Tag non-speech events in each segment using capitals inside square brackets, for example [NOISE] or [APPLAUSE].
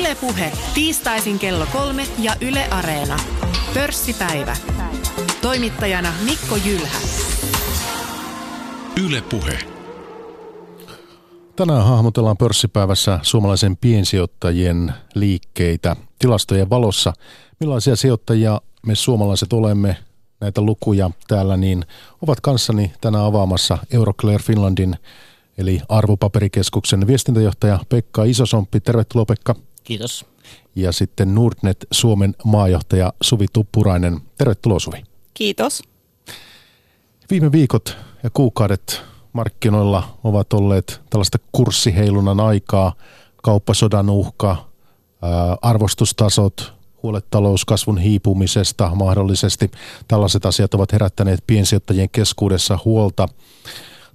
Ylepuhe tiistaisin kello kolme ja Yle Areena. Pörssipäivä. Toimittajana Mikko Jylhä. Ylepuhe. Tänään hahmotellaan pörssipäivässä suomalaisen piensijoittajien liikkeitä. Tilastojen valossa, millaisia sijoittajia me suomalaiset olemme, näitä lukuja täällä, niin ovat kanssani tänään avaamassa Euroclear Finlandin eli arvopaperikeskuksen viestintäjohtaja Pekka Isosomppi. Tervetuloa Pekka. Kiitos. Ja sitten Nordnet Suomen maajohtaja Suvi Tuppurainen. Tervetuloa Suvi. Kiitos. Viime viikot ja kuukaudet markkinoilla ovat olleet tällaista kurssiheilunan aikaa, kauppasodan uhka, arvostustasot, huolet talouskasvun hiipumisesta mahdollisesti. Tällaiset asiat ovat herättäneet piensijoittajien keskuudessa huolta.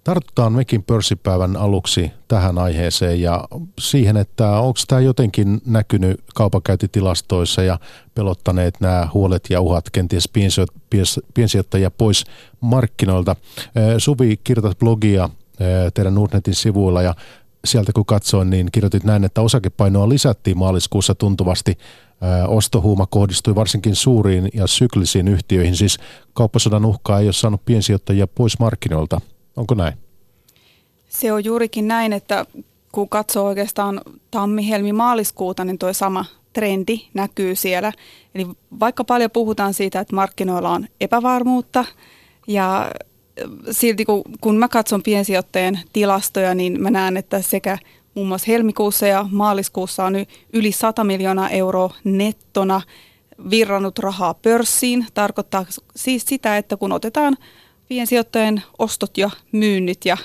Tartutaan mekin pörssipäivän aluksi tähän aiheeseen ja siihen, että onko tämä jotenkin näkynyt kaupankäyntitilastoissa ja pelottaneet nämä huolet ja uhat kenties piensijoittajia pois markkinoilta. Suvi, kirjoitat blogia teidän Nordnetin sivuilla ja sieltä kun katsoin, niin kirjoitit näin, että osakepainoa lisättiin maaliskuussa tuntuvasti. Ostohuuma kohdistui varsinkin suuriin ja syklisiin yhtiöihin, siis kauppasodan uhkaa ei ole saanut piensijoittajia pois markkinoilta – Onko näin? Se on juurikin näin, että kun katsoo oikeastaan tammi, helmi, maaliskuuta, niin tuo sama trendi näkyy siellä. Eli vaikka paljon puhutaan siitä, että markkinoilla on epävarmuutta ja silti kun, kun mä katson piensijoittajien tilastoja, niin mä näen, että sekä muun muassa helmikuussa ja maaliskuussa on yli 100 miljoonaa euroa nettona virrannut rahaa pörssiin. Tarkoittaa siis sitä, että kun otetaan piensijoittajien ostot ja myynnit ja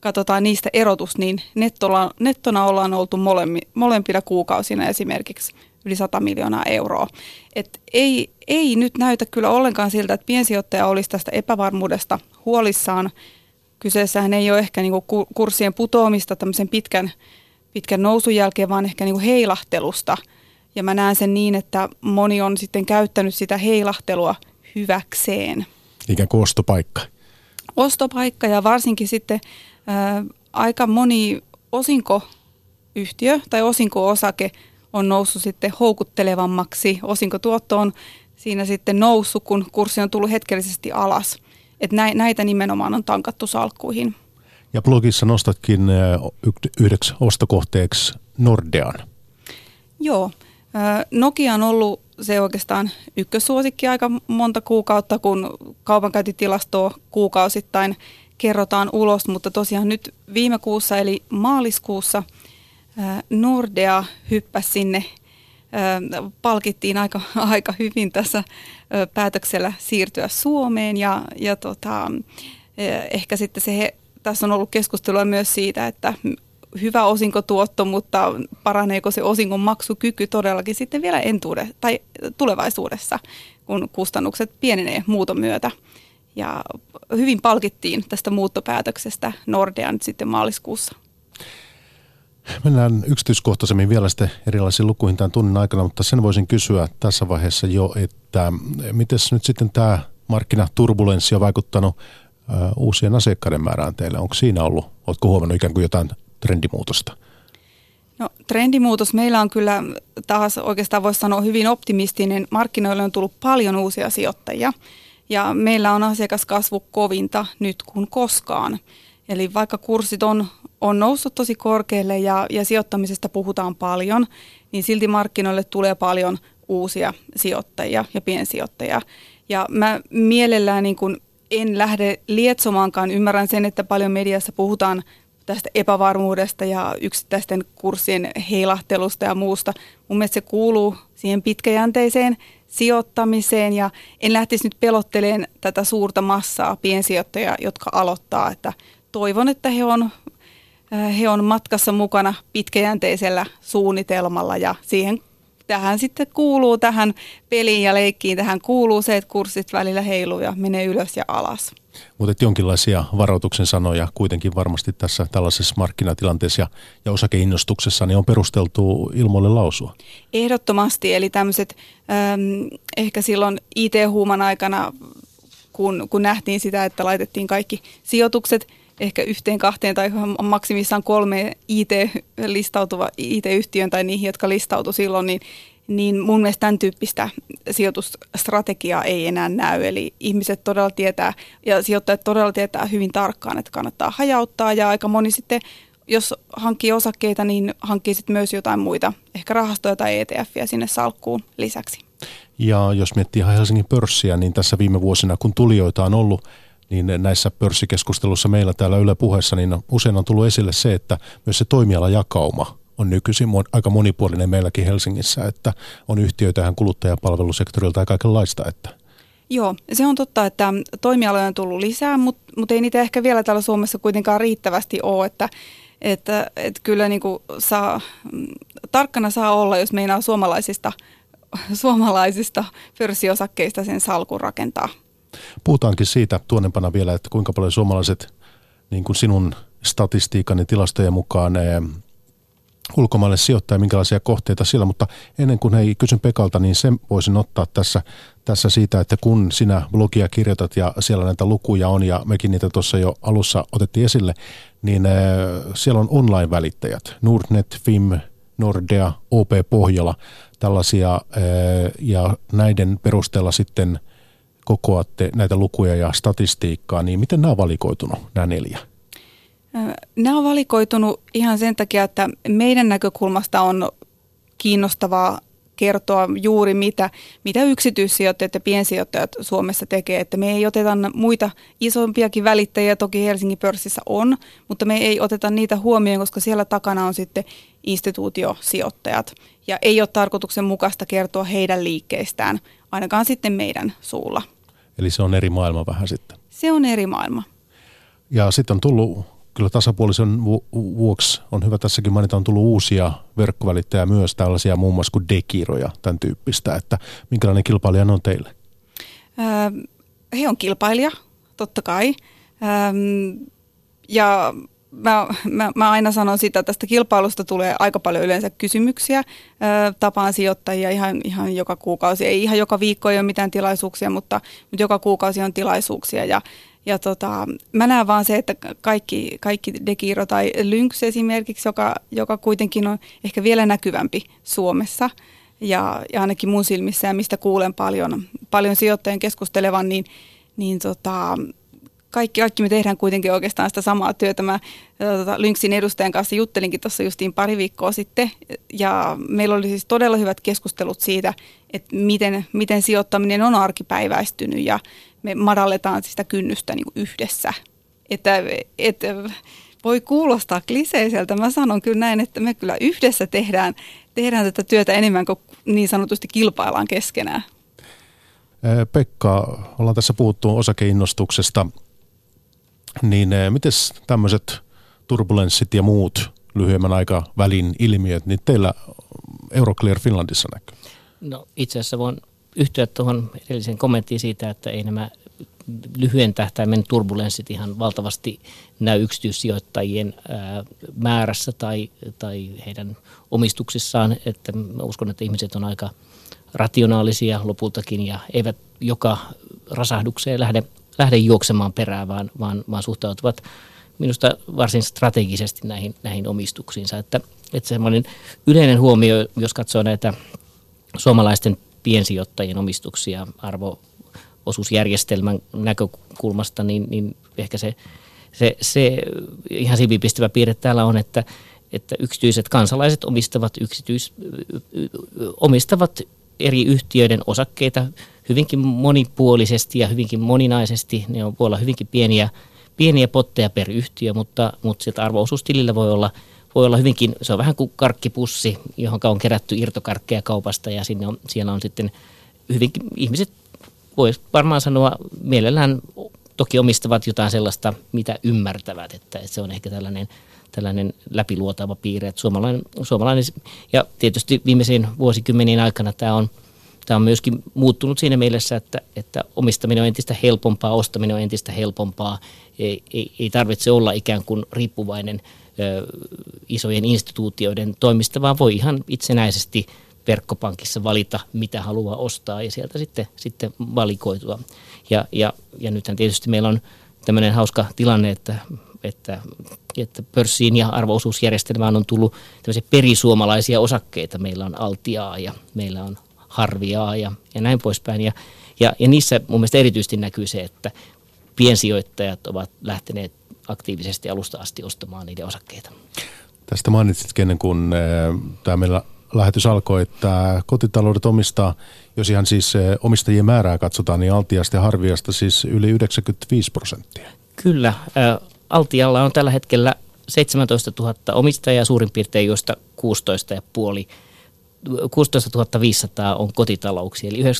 katsotaan niistä erotus, niin nettona, nettona ollaan oltu molemmi, molempina kuukausina esimerkiksi yli 100 miljoonaa euroa. Et ei, ei nyt näytä kyllä ollenkaan siltä, että piensijoittaja olisi tästä epävarmuudesta huolissaan. Kyseessähän ei ole ehkä niinku kurssien putoamista tämmöisen pitkän, pitkän nousun jälkeen, vaan ehkä niinku heilahtelusta. Ja mä näen sen niin, että moni on sitten käyttänyt sitä heilahtelua hyväkseen ikään kuin ostopaikka. Ostopaikka ja varsinkin sitten ää, aika moni osinkoyhtiö tai osinko-osake on noussut sitten houkuttelevammaksi. Osinkotuotto on siinä sitten noussut, kun kurssi on tullut hetkellisesti alas. Et näitä nimenomaan on tankattu salkkuihin. Ja blogissa nostatkin yhdeksi ostokohteeksi Nordean. Joo. Nokia on ollut se oikeastaan ykkösuosikki aika monta kuukautta, kun kaupankäyntitilastoa kuukausittain kerrotaan ulos, mutta tosiaan nyt viime kuussa eli maaliskuussa Nordea hyppäsi sinne, palkittiin aika, [LAUGHS] aika hyvin tässä päätöksellä siirtyä Suomeen. Ja, ja tota, ehkä sitten se, tässä on ollut keskustelua myös siitä, että hyvä osinkotuotto, mutta paraneeko se osinkon maksukyky todellakin sitten vielä entuude, tai tulevaisuudessa, kun kustannukset pienenee muuton myötä. Ja hyvin palkittiin tästä muuttopäätöksestä Nordean sitten maaliskuussa. Mennään yksityiskohtaisemmin vielä sitten erilaisiin lukuihin tämän tunnin aikana, mutta sen voisin kysyä tässä vaiheessa jo, että miten nyt sitten tämä markkinaturbulenssi on vaikuttanut uusien asiakkaiden määrään teille? Onko siinä ollut, oletko huomannut ikään kuin jotain trendimuutosta? No, trendimuutos meillä on kyllä taas oikeastaan voisi sanoa hyvin optimistinen. Markkinoille on tullut paljon uusia sijoittajia ja meillä on asiakaskasvu kovinta nyt kuin koskaan. Eli vaikka kurssit on, on noussut tosi korkealle ja, ja sijoittamisesta puhutaan paljon, niin silti markkinoille tulee paljon uusia sijoittajia ja piensijoittajia. Ja mä mielellään niin kun en lähde lietsomaankaan, ymmärrän sen, että paljon mediassa puhutaan tästä epävarmuudesta ja yksittäisten kurssien heilahtelusta ja muusta. Mun mielestä se kuuluu siihen pitkäjänteiseen sijoittamiseen ja en lähtisi nyt pelotteleen tätä suurta massaa piensijoittajia, jotka aloittaa, että toivon, että he on, äh, he on matkassa mukana pitkäjänteisellä suunnitelmalla ja siihen tähän sitten kuuluu tähän peliin ja leikkiin, tähän kuuluu se, että kurssit välillä heiluu ja menee ylös ja alas. Mutta jonkinlaisia varoituksen sanoja kuitenkin varmasti tässä tällaisessa markkinatilanteessa ja, ja osakeinnostuksessa niin on perusteltu ilmoille lausua. Ehdottomasti, eli tämmöiset ehkä silloin IT-huuman aikana, kun, kun nähtiin sitä, että laitettiin kaikki sijoitukset ehkä yhteen, kahteen tai maksimissaan kolme IT-listautuva IT-yhtiön tai niihin, jotka listautu silloin, niin, niin mun mielestä tämän tyyppistä sijoitusstrategiaa ei enää näy. Eli ihmiset todella tietää ja sijoittajat todella tietää hyvin tarkkaan, että kannattaa hajauttaa ja aika moni sitten jos hankkii osakkeita, niin hankkii sitten myös jotain muita, ehkä rahastoja tai ETFiä sinne salkkuun lisäksi. Ja jos miettii ihan Helsingin pörssiä, niin tässä viime vuosina, kun tulijoita on ollut, niin näissä pörssikeskustelussa meillä täällä Yle puheessa, niin usein on tullut esille se, että myös se toimialajakauma on nykyisin aika monipuolinen meilläkin Helsingissä, että on yhtiöitä ihan kuluttajapalvelusektorilta ja kaikenlaista. Että. Joo, se on totta, että toimialoja on tullut lisää, mutta, mutta ei niitä ehkä vielä täällä Suomessa kuitenkaan riittävästi ole, että että, että kyllä niin kuin saa, tarkkana saa olla, jos meinaa suomalaisista, [LAUGHS] suomalaisista pörssiosakkeista sen salkun rakentaa. Puhutaankin siitä tuonnepana vielä, että kuinka paljon suomalaiset niin kuin sinun statistiikan ja tilastojen mukaan ulkomaille sijoittaa minkälaisia kohteita sillä, mutta ennen kuin hei kysyn Pekalta, niin sen voisin ottaa tässä, tässä siitä, että kun sinä blogia kirjoitat ja siellä näitä lukuja on ja mekin niitä tuossa jo alussa otettiin esille, niin äh, siellä on online-välittäjät, Nordnet, FIM, Nordea, OP Pohjola, tällaisia äh, ja näiden perusteella sitten kokoatte näitä lukuja ja statistiikkaa, niin miten nämä on valikoitunut, nämä neljä? Nämä on valikoitunut ihan sen takia, että meidän näkökulmasta on kiinnostavaa kertoa juuri mitä, mitä yksityissijoittajat ja piensijoittajat Suomessa tekee. Että me ei oteta muita isompiakin välittäjiä, toki Helsingin pörssissä on, mutta me ei oteta niitä huomioon, koska siellä takana on sitten instituutiosijoittajat. Ja ei ole tarkoituksenmukaista kertoa heidän liikkeistään, ainakaan sitten meidän suulla. Eli se on eri maailma vähän sitten. Se on eri maailma. Ja sitten on tullut kyllä tasapuolisen vuoksi on hyvä tässäkin mainita, on tullut uusia verkkovälittäjä myös, tällaisia muun muassa kuin Dekiroja, tämän tyyppistä, että minkälainen kilpailija on teille? Öö, he on kilpailija, totta kai. Öö, ja mä, mä, mä aina sanon sitä, että tästä kilpailusta tulee aika paljon yleensä kysymyksiä. Öö, tapaan sijoittajia ihan, ihan joka kuukausi. Ei ihan joka viikko ei ole mitään tilaisuuksia, mutta, mutta joka kuukausi on tilaisuuksia. Ja, ja tota, mä näen vaan se, että kaikki, kaikki Dekiro tai Lynx esimerkiksi, joka, joka kuitenkin on ehkä vielä näkyvämpi Suomessa ja, ja ainakin mun silmissä ja mistä kuulen paljon, paljon sijoittajien keskustelevan, niin, niin tota, kaikki, kaikki me tehdään kuitenkin oikeastaan sitä samaa työtä. Mä tota, Lynxin edustajan kanssa juttelinkin tuossa justiin pari viikkoa sitten ja meillä oli siis todella hyvät keskustelut siitä, että miten, miten sijoittaminen on arkipäiväistynyt ja me madalletaan sitä kynnystä niin kuin yhdessä. Että, että voi kuulostaa kliseiseltä. Mä sanon kyllä näin, että me kyllä yhdessä tehdään, tehdään tätä työtä enemmän kuin niin sanotusti kilpaillaan keskenään. Pekka, ollaan tässä puhuttu osakeinnostuksesta niin miten tämmöiset turbulenssit ja muut lyhyemmän aikavälin ilmiöt, niin teillä Euroclear Finlandissa näkyy? No itse asiassa voin yhtyä tuohon edelliseen kommenttiin siitä, että ei nämä lyhyen tähtäimen turbulenssit ihan valtavasti näy yksityissijoittajien ää, määrässä tai, tai heidän omistuksissaan. Että mä uskon, että ihmiset on aika rationaalisia lopultakin ja eivät joka rasahdukseen lähde lähde juoksemaan perään, vaan, vaan, vaan suhtautuvat minusta varsin strategisesti näihin, näihin omistuksiinsa. Että, että semmoinen yleinen huomio, jos katsoo näitä suomalaisten piensijoittajien omistuksia arvo-osuusjärjestelmän näkökulmasta, niin, niin ehkä se, se, se ihan sivipistävä piirre täällä on, että, että yksityiset kansalaiset omistavat, yksityis, omistavat eri yhtiöiden osakkeita hyvinkin monipuolisesti ja hyvinkin moninaisesti. Ne on, voi olla hyvinkin pieniä, pieniä potteja per yhtiö, mutta, mutta sieltä arvoosuustilillä voi olla, voi olla hyvinkin, se on vähän kuin karkkipussi, johon on kerätty irtokarkkeja kaupasta ja sinne on, siellä on sitten hyvinkin, ihmiset voisi varmaan sanoa mielellään toki omistavat jotain sellaista, mitä ymmärtävät, että, että se on ehkä tällainen, tällainen läpiluotava piirre. Että suomalainen, suomalainen, ja tietysti viimeisen vuosikymmenien aikana tämä on – Tämä on myöskin muuttunut siinä mielessä, että, että omistaminen on entistä helpompaa, ostaminen on entistä helpompaa. Ei, ei, ei tarvitse olla ikään kuin riippuvainen isojen instituutioiden toimista, vaan voi ihan itsenäisesti verkkopankissa valita, mitä haluaa ostaa ja sieltä sitten, sitten valikoitua. Ja, ja, ja nythän tietysti meillä on tämmöinen hauska tilanne, että että, että pörssiin ja arvoosuusjärjestelmään on tullut perisuomalaisia osakkeita. Meillä on Altiaa ja meillä on Harviaa ja, ja näin poispäin. Ja, ja, ja niissä mun mielestä erityisesti näkyy se, että piensijoittajat ovat lähteneet aktiivisesti alusta asti ostamaan niiden osakkeita. Tästä mainitsit ennen kuin tämä meillä lähetys alkoi, että kotitaloudet omistaa, jos ihan siis omistajien määrää katsotaan, niin Altiasta ja Harviasta siis yli 95 prosenttia. Kyllä. Altialla on tällä hetkellä 17 000 omistajaa suurin piirtein, joista 16,5 16 500 on kotitalouksia, eli 96,6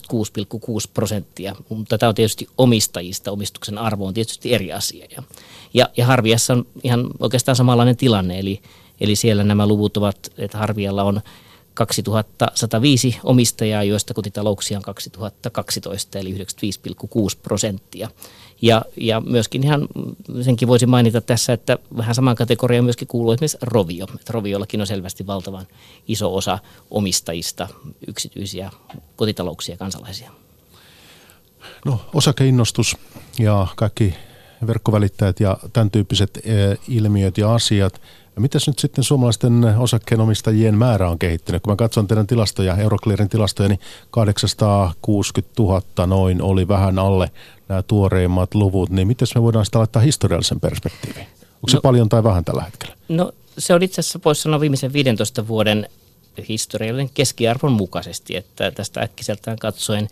prosenttia. Mutta tämä on tietysti omistajista, omistuksen arvo on tietysti eri asia. Ja, ja, ja Harviassa on ihan oikeastaan samanlainen tilanne, eli, eli siellä nämä luvut ovat, että Harvialla on 2105 omistajaa, joista kotitalouksia on 2012, eli 95,6 prosenttia. Ja, ja myöskin ihan senkin voisi mainita tässä, että vähän saman kategoriaan myöskin kuuluu esimerkiksi Rovio. Että Roviollakin on selvästi valtavan iso osa omistajista, yksityisiä kotitalouksia ja kansalaisia. No osakeinnostus ja kaikki verkkovälittäjät ja tämän tyyppiset eh, ilmiöt ja asiat – mitäs nyt sitten suomalaisten osakkeenomistajien määrä on kehittynyt? Kun mä katson teidän tilastoja, Euroclearin tilastoja, niin 860 000 noin oli vähän alle nämä tuoreimmat luvut. Niin miten me voidaan sitä laittaa historiallisen perspektiiviin? Onko se no, paljon tai vähän tällä hetkellä? No se on itse asiassa voisi sanoa viimeisen 15 vuoden historiallinen keskiarvon mukaisesti, että tästä äkkiseltään katsoen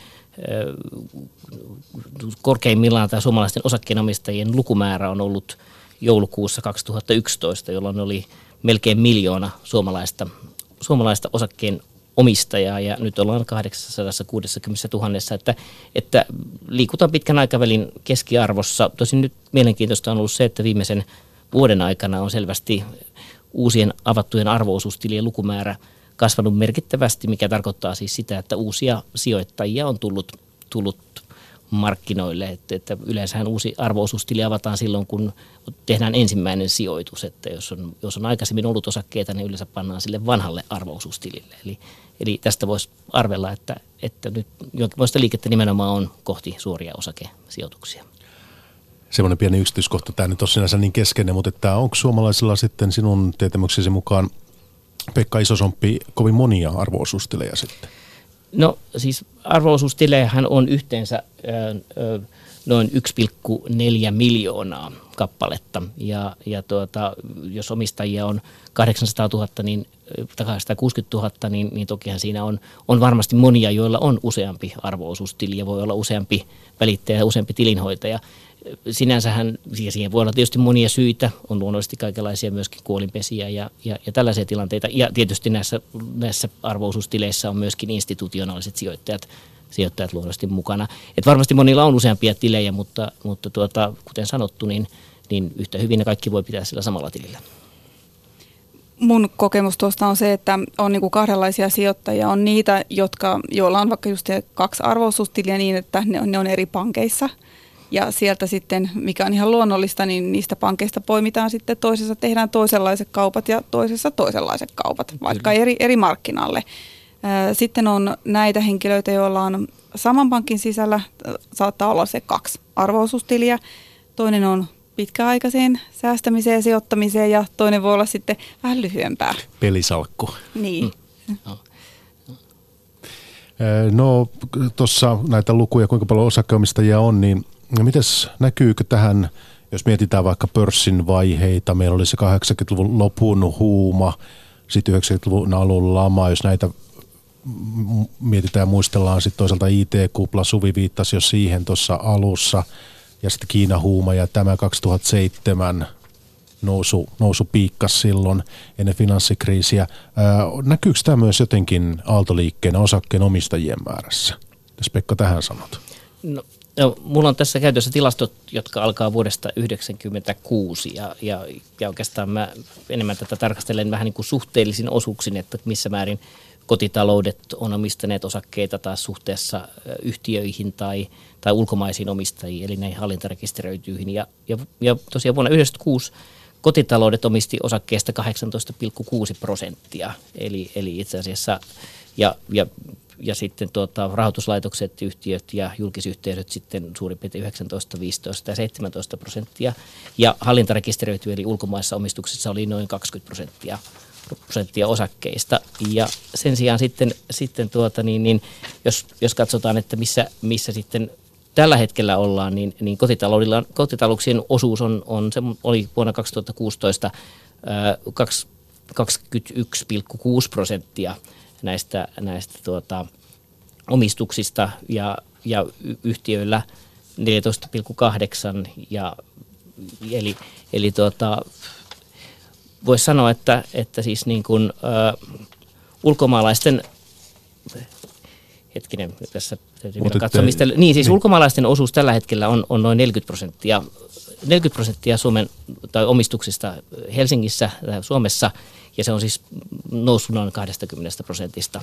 korkeimmillaan tämä suomalaisten osakkeenomistajien lukumäärä on ollut – joulukuussa 2011, jolloin oli melkein miljoona suomalaista, suomalaista osakkeen omistajaa ja nyt ollaan 860 000, että, että liikutaan pitkän aikavälin keskiarvossa. Tosin nyt mielenkiintoista on ollut se, että viimeisen vuoden aikana on selvästi uusien avattujen arvoosuustilien lukumäärä kasvanut merkittävästi, mikä tarkoittaa siis sitä, että uusia sijoittajia on tullut, tullut markkinoille. Että, että yleensähän uusi arvoosuustili avataan silloin, kun tehdään ensimmäinen sijoitus. Että jos on, jos on aikaisemmin ollut osakkeita, niin yleensä pannaan sille vanhalle arvoosuustilille. Eli, eli tästä voisi arvella, että, että nyt jonkinlaista liikettä nimenomaan on kohti suoria osakesijoituksia. Semmoinen pieni yksityiskohta, tämä nyt on sinänsä niin keskeinen, mutta että onko suomalaisilla sitten sinun tietämyksesi mukaan Pekka Isosomppi kovin monia arvoosuustilejä sitten? No siis arvoosuustilejähän on yhteensä ö, noin 1,4 miljoonaa kappaletta ja, ja tuota, jos omistajia on 800 000 niin, tai 860 000, niin, niin tokihan siinä on, on varmasti monia, joilla on useampi arvoosuustili ja voi olla useampi välittäjä ja useampi tilinhoitaja sinänsähän siihen voi olla tietysti monia syitä, on luonnollisesti kaikenlaisia myöskin kuolinpesiä ja, ja, ja tällaisia tilanteita. Ja tietysti näissä, näissä arvousuustileissä on myöskin institutionaaliset sijoittajat, sijoittajat luonnollisesti mukana. Et varmasti monilla on useampia tilejä, mutta, mutta tuota, kuten sanottu, niin, niin yhtä hyvin ne kaikki voi pitää sillä samalla tilillä. Mun kokemus tuosta on se, että on niinku kahdenlaisia sijoittajia. On niitä, jotka, joilla on vaikka just kaksi arvousuustiliä niin, että ne on, ne on eri pankeissa – ja sieltä sitten, mikä on ihan luonnollista, niin niistä pankeista poimitaan sitten toisessa, tehdään toisenlaiset kaupat ja toisessa toisenlaiset kaupat, vaikka eri, eri markkinalle. Sitten on näitä henkilöitä, joilla on saman pankin sisällä, saattaa olla se kaksi arvoosuustiliä. Toinen on pitkäaikaiseen säästämiseen ja sijoittamiseen ja toinen voi olla sitten vähän lyhyempää. Pelisalkku. Niin. Hmm. No tuossa näitä lukuja, kuinka paljon osakkeenomistajia on, niin mites näkyykö tähän, jos mietitään vaikka pörssin vaiheita, meillä oli se 80-luvun lopun huuma, sitten 90-luvun alun lama, jos näitä mietitään ja muistellaan sitten toisaalta IT-kupla, Suvi viittasi jo siihen tuossa alussa, ja sitten Kiina huuma ja tämä 2007 nousu, nousu piikkas silloin ennen finanssikriisiä. Näkyykö tämä myös jotenkin aaltoliikkeen osakkeen omistajien määrässä? Jos Pekka tähän sanot. No, No, mulla on tässä käytössä tilastot, jotka alkaa vuodesta 1996 ja, ja, ja oikeastaan mä enemmän tätä tarkastelen vähän niin kuin suhteellisin osuuksin, että missä määrin kotitaloudet on omistaneet osakkeita taas suhteessa yhtiöihin tai, tai ulkomaisiin omistajiin, eli näihin hallintarekisteröityihin. Ja, ja, ja tosiaan vuonna 1996 kotitaloudet omisti osakkeesta 18,6 prosenttia, eli, eli itse asiassa ja, ja ja sitten tuota, rahoituslaitokset, yhtiöt ja julkisyhteisöt sitten suurin piirtein 19, 15 ja 17 prosenttia. Ja hallintarekisteröity eli ulkomaissa omistuksessa oli noin 20 prosenttia prosenttia osakkeista. Ja sen sijaan sitten, sitten tuota, niin, niin, jos, jos katsotaan, että missä, missä sitten tällä hetkellä ollaan, niin, niin kotitalouksien osuus on, on se oli vuonna 2016 ää, 21,6 prosenttia näistä, näistä tuota, omistuksista ja, ja yhtiöillä 14,8 ja eli, eli tuota, voisi sanoa, että, että siis niin kuin, ö, ulkomaalaisten hetkinen, tässä täytyy katsoa, mistä, niin siis niin. ulkomaalaisten osuus tällä hetkellä on, on noin 40 prosenttia, 40 prosenttia Suomen tai omistuksista Helsingissä tai Suomessa ja se on siis noussut noin 20 prosentista.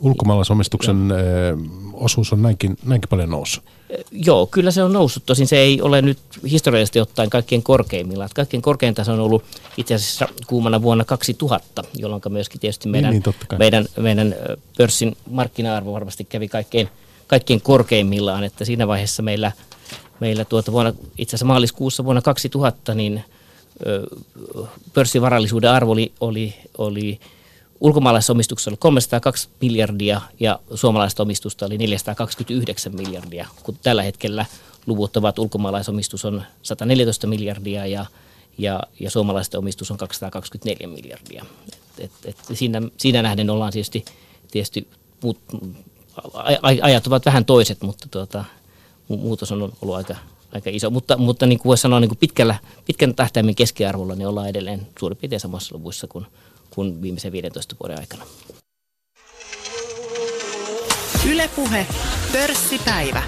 Ulkomaalaisomistuksen Joo. osuus on näinkin, näinkin paljon noussut? Joo, kyllä se on noussut. Tosin se ei ole nyt historiallisesti ottaen kaikkien korkeimmilla. Kaikkein korkein taso on ollut itse asiassa kuumana vuonna 2000, jolloin myöskin tietysti niin, meidän, niin, niin, meidän, meidän pörssin markkina-arvo varmasti kävi kaikkein, kaikkein korkeimmillaan. Että siinä vaiheessa meillä, meillä tuota vuonna, itse asiassa maaliskuussa vuonna 2000 niin pörssivarallisuuden arvo oli, oli, oli ulkomaalaisessa omistuksessa oli 302 miljardia ja suomalaista omistusta oli 429 miljardia, kun tällä hetkellä luvut ovat ulkomaalaisomistus on 114 miljardia ja, ja, ja suomalaisten omistus on 224 miljardia. Et, et, et siinä, siinä nähden ollaan tietysti, tietysti muut, ajat ovat vähän toiset, mutta tuota, muutos on ollut aika, aika iso. Mutta, mutta niin kuin voisi sanoa niin kuin pitkällä, pitkän tähtäimen keskiarvolla, niin ollaan edelleen suurin piirtein samassa luvuissa kuin, kuin viimeisen 15 vuoden aikana. Ylepuhe pörssipäivä.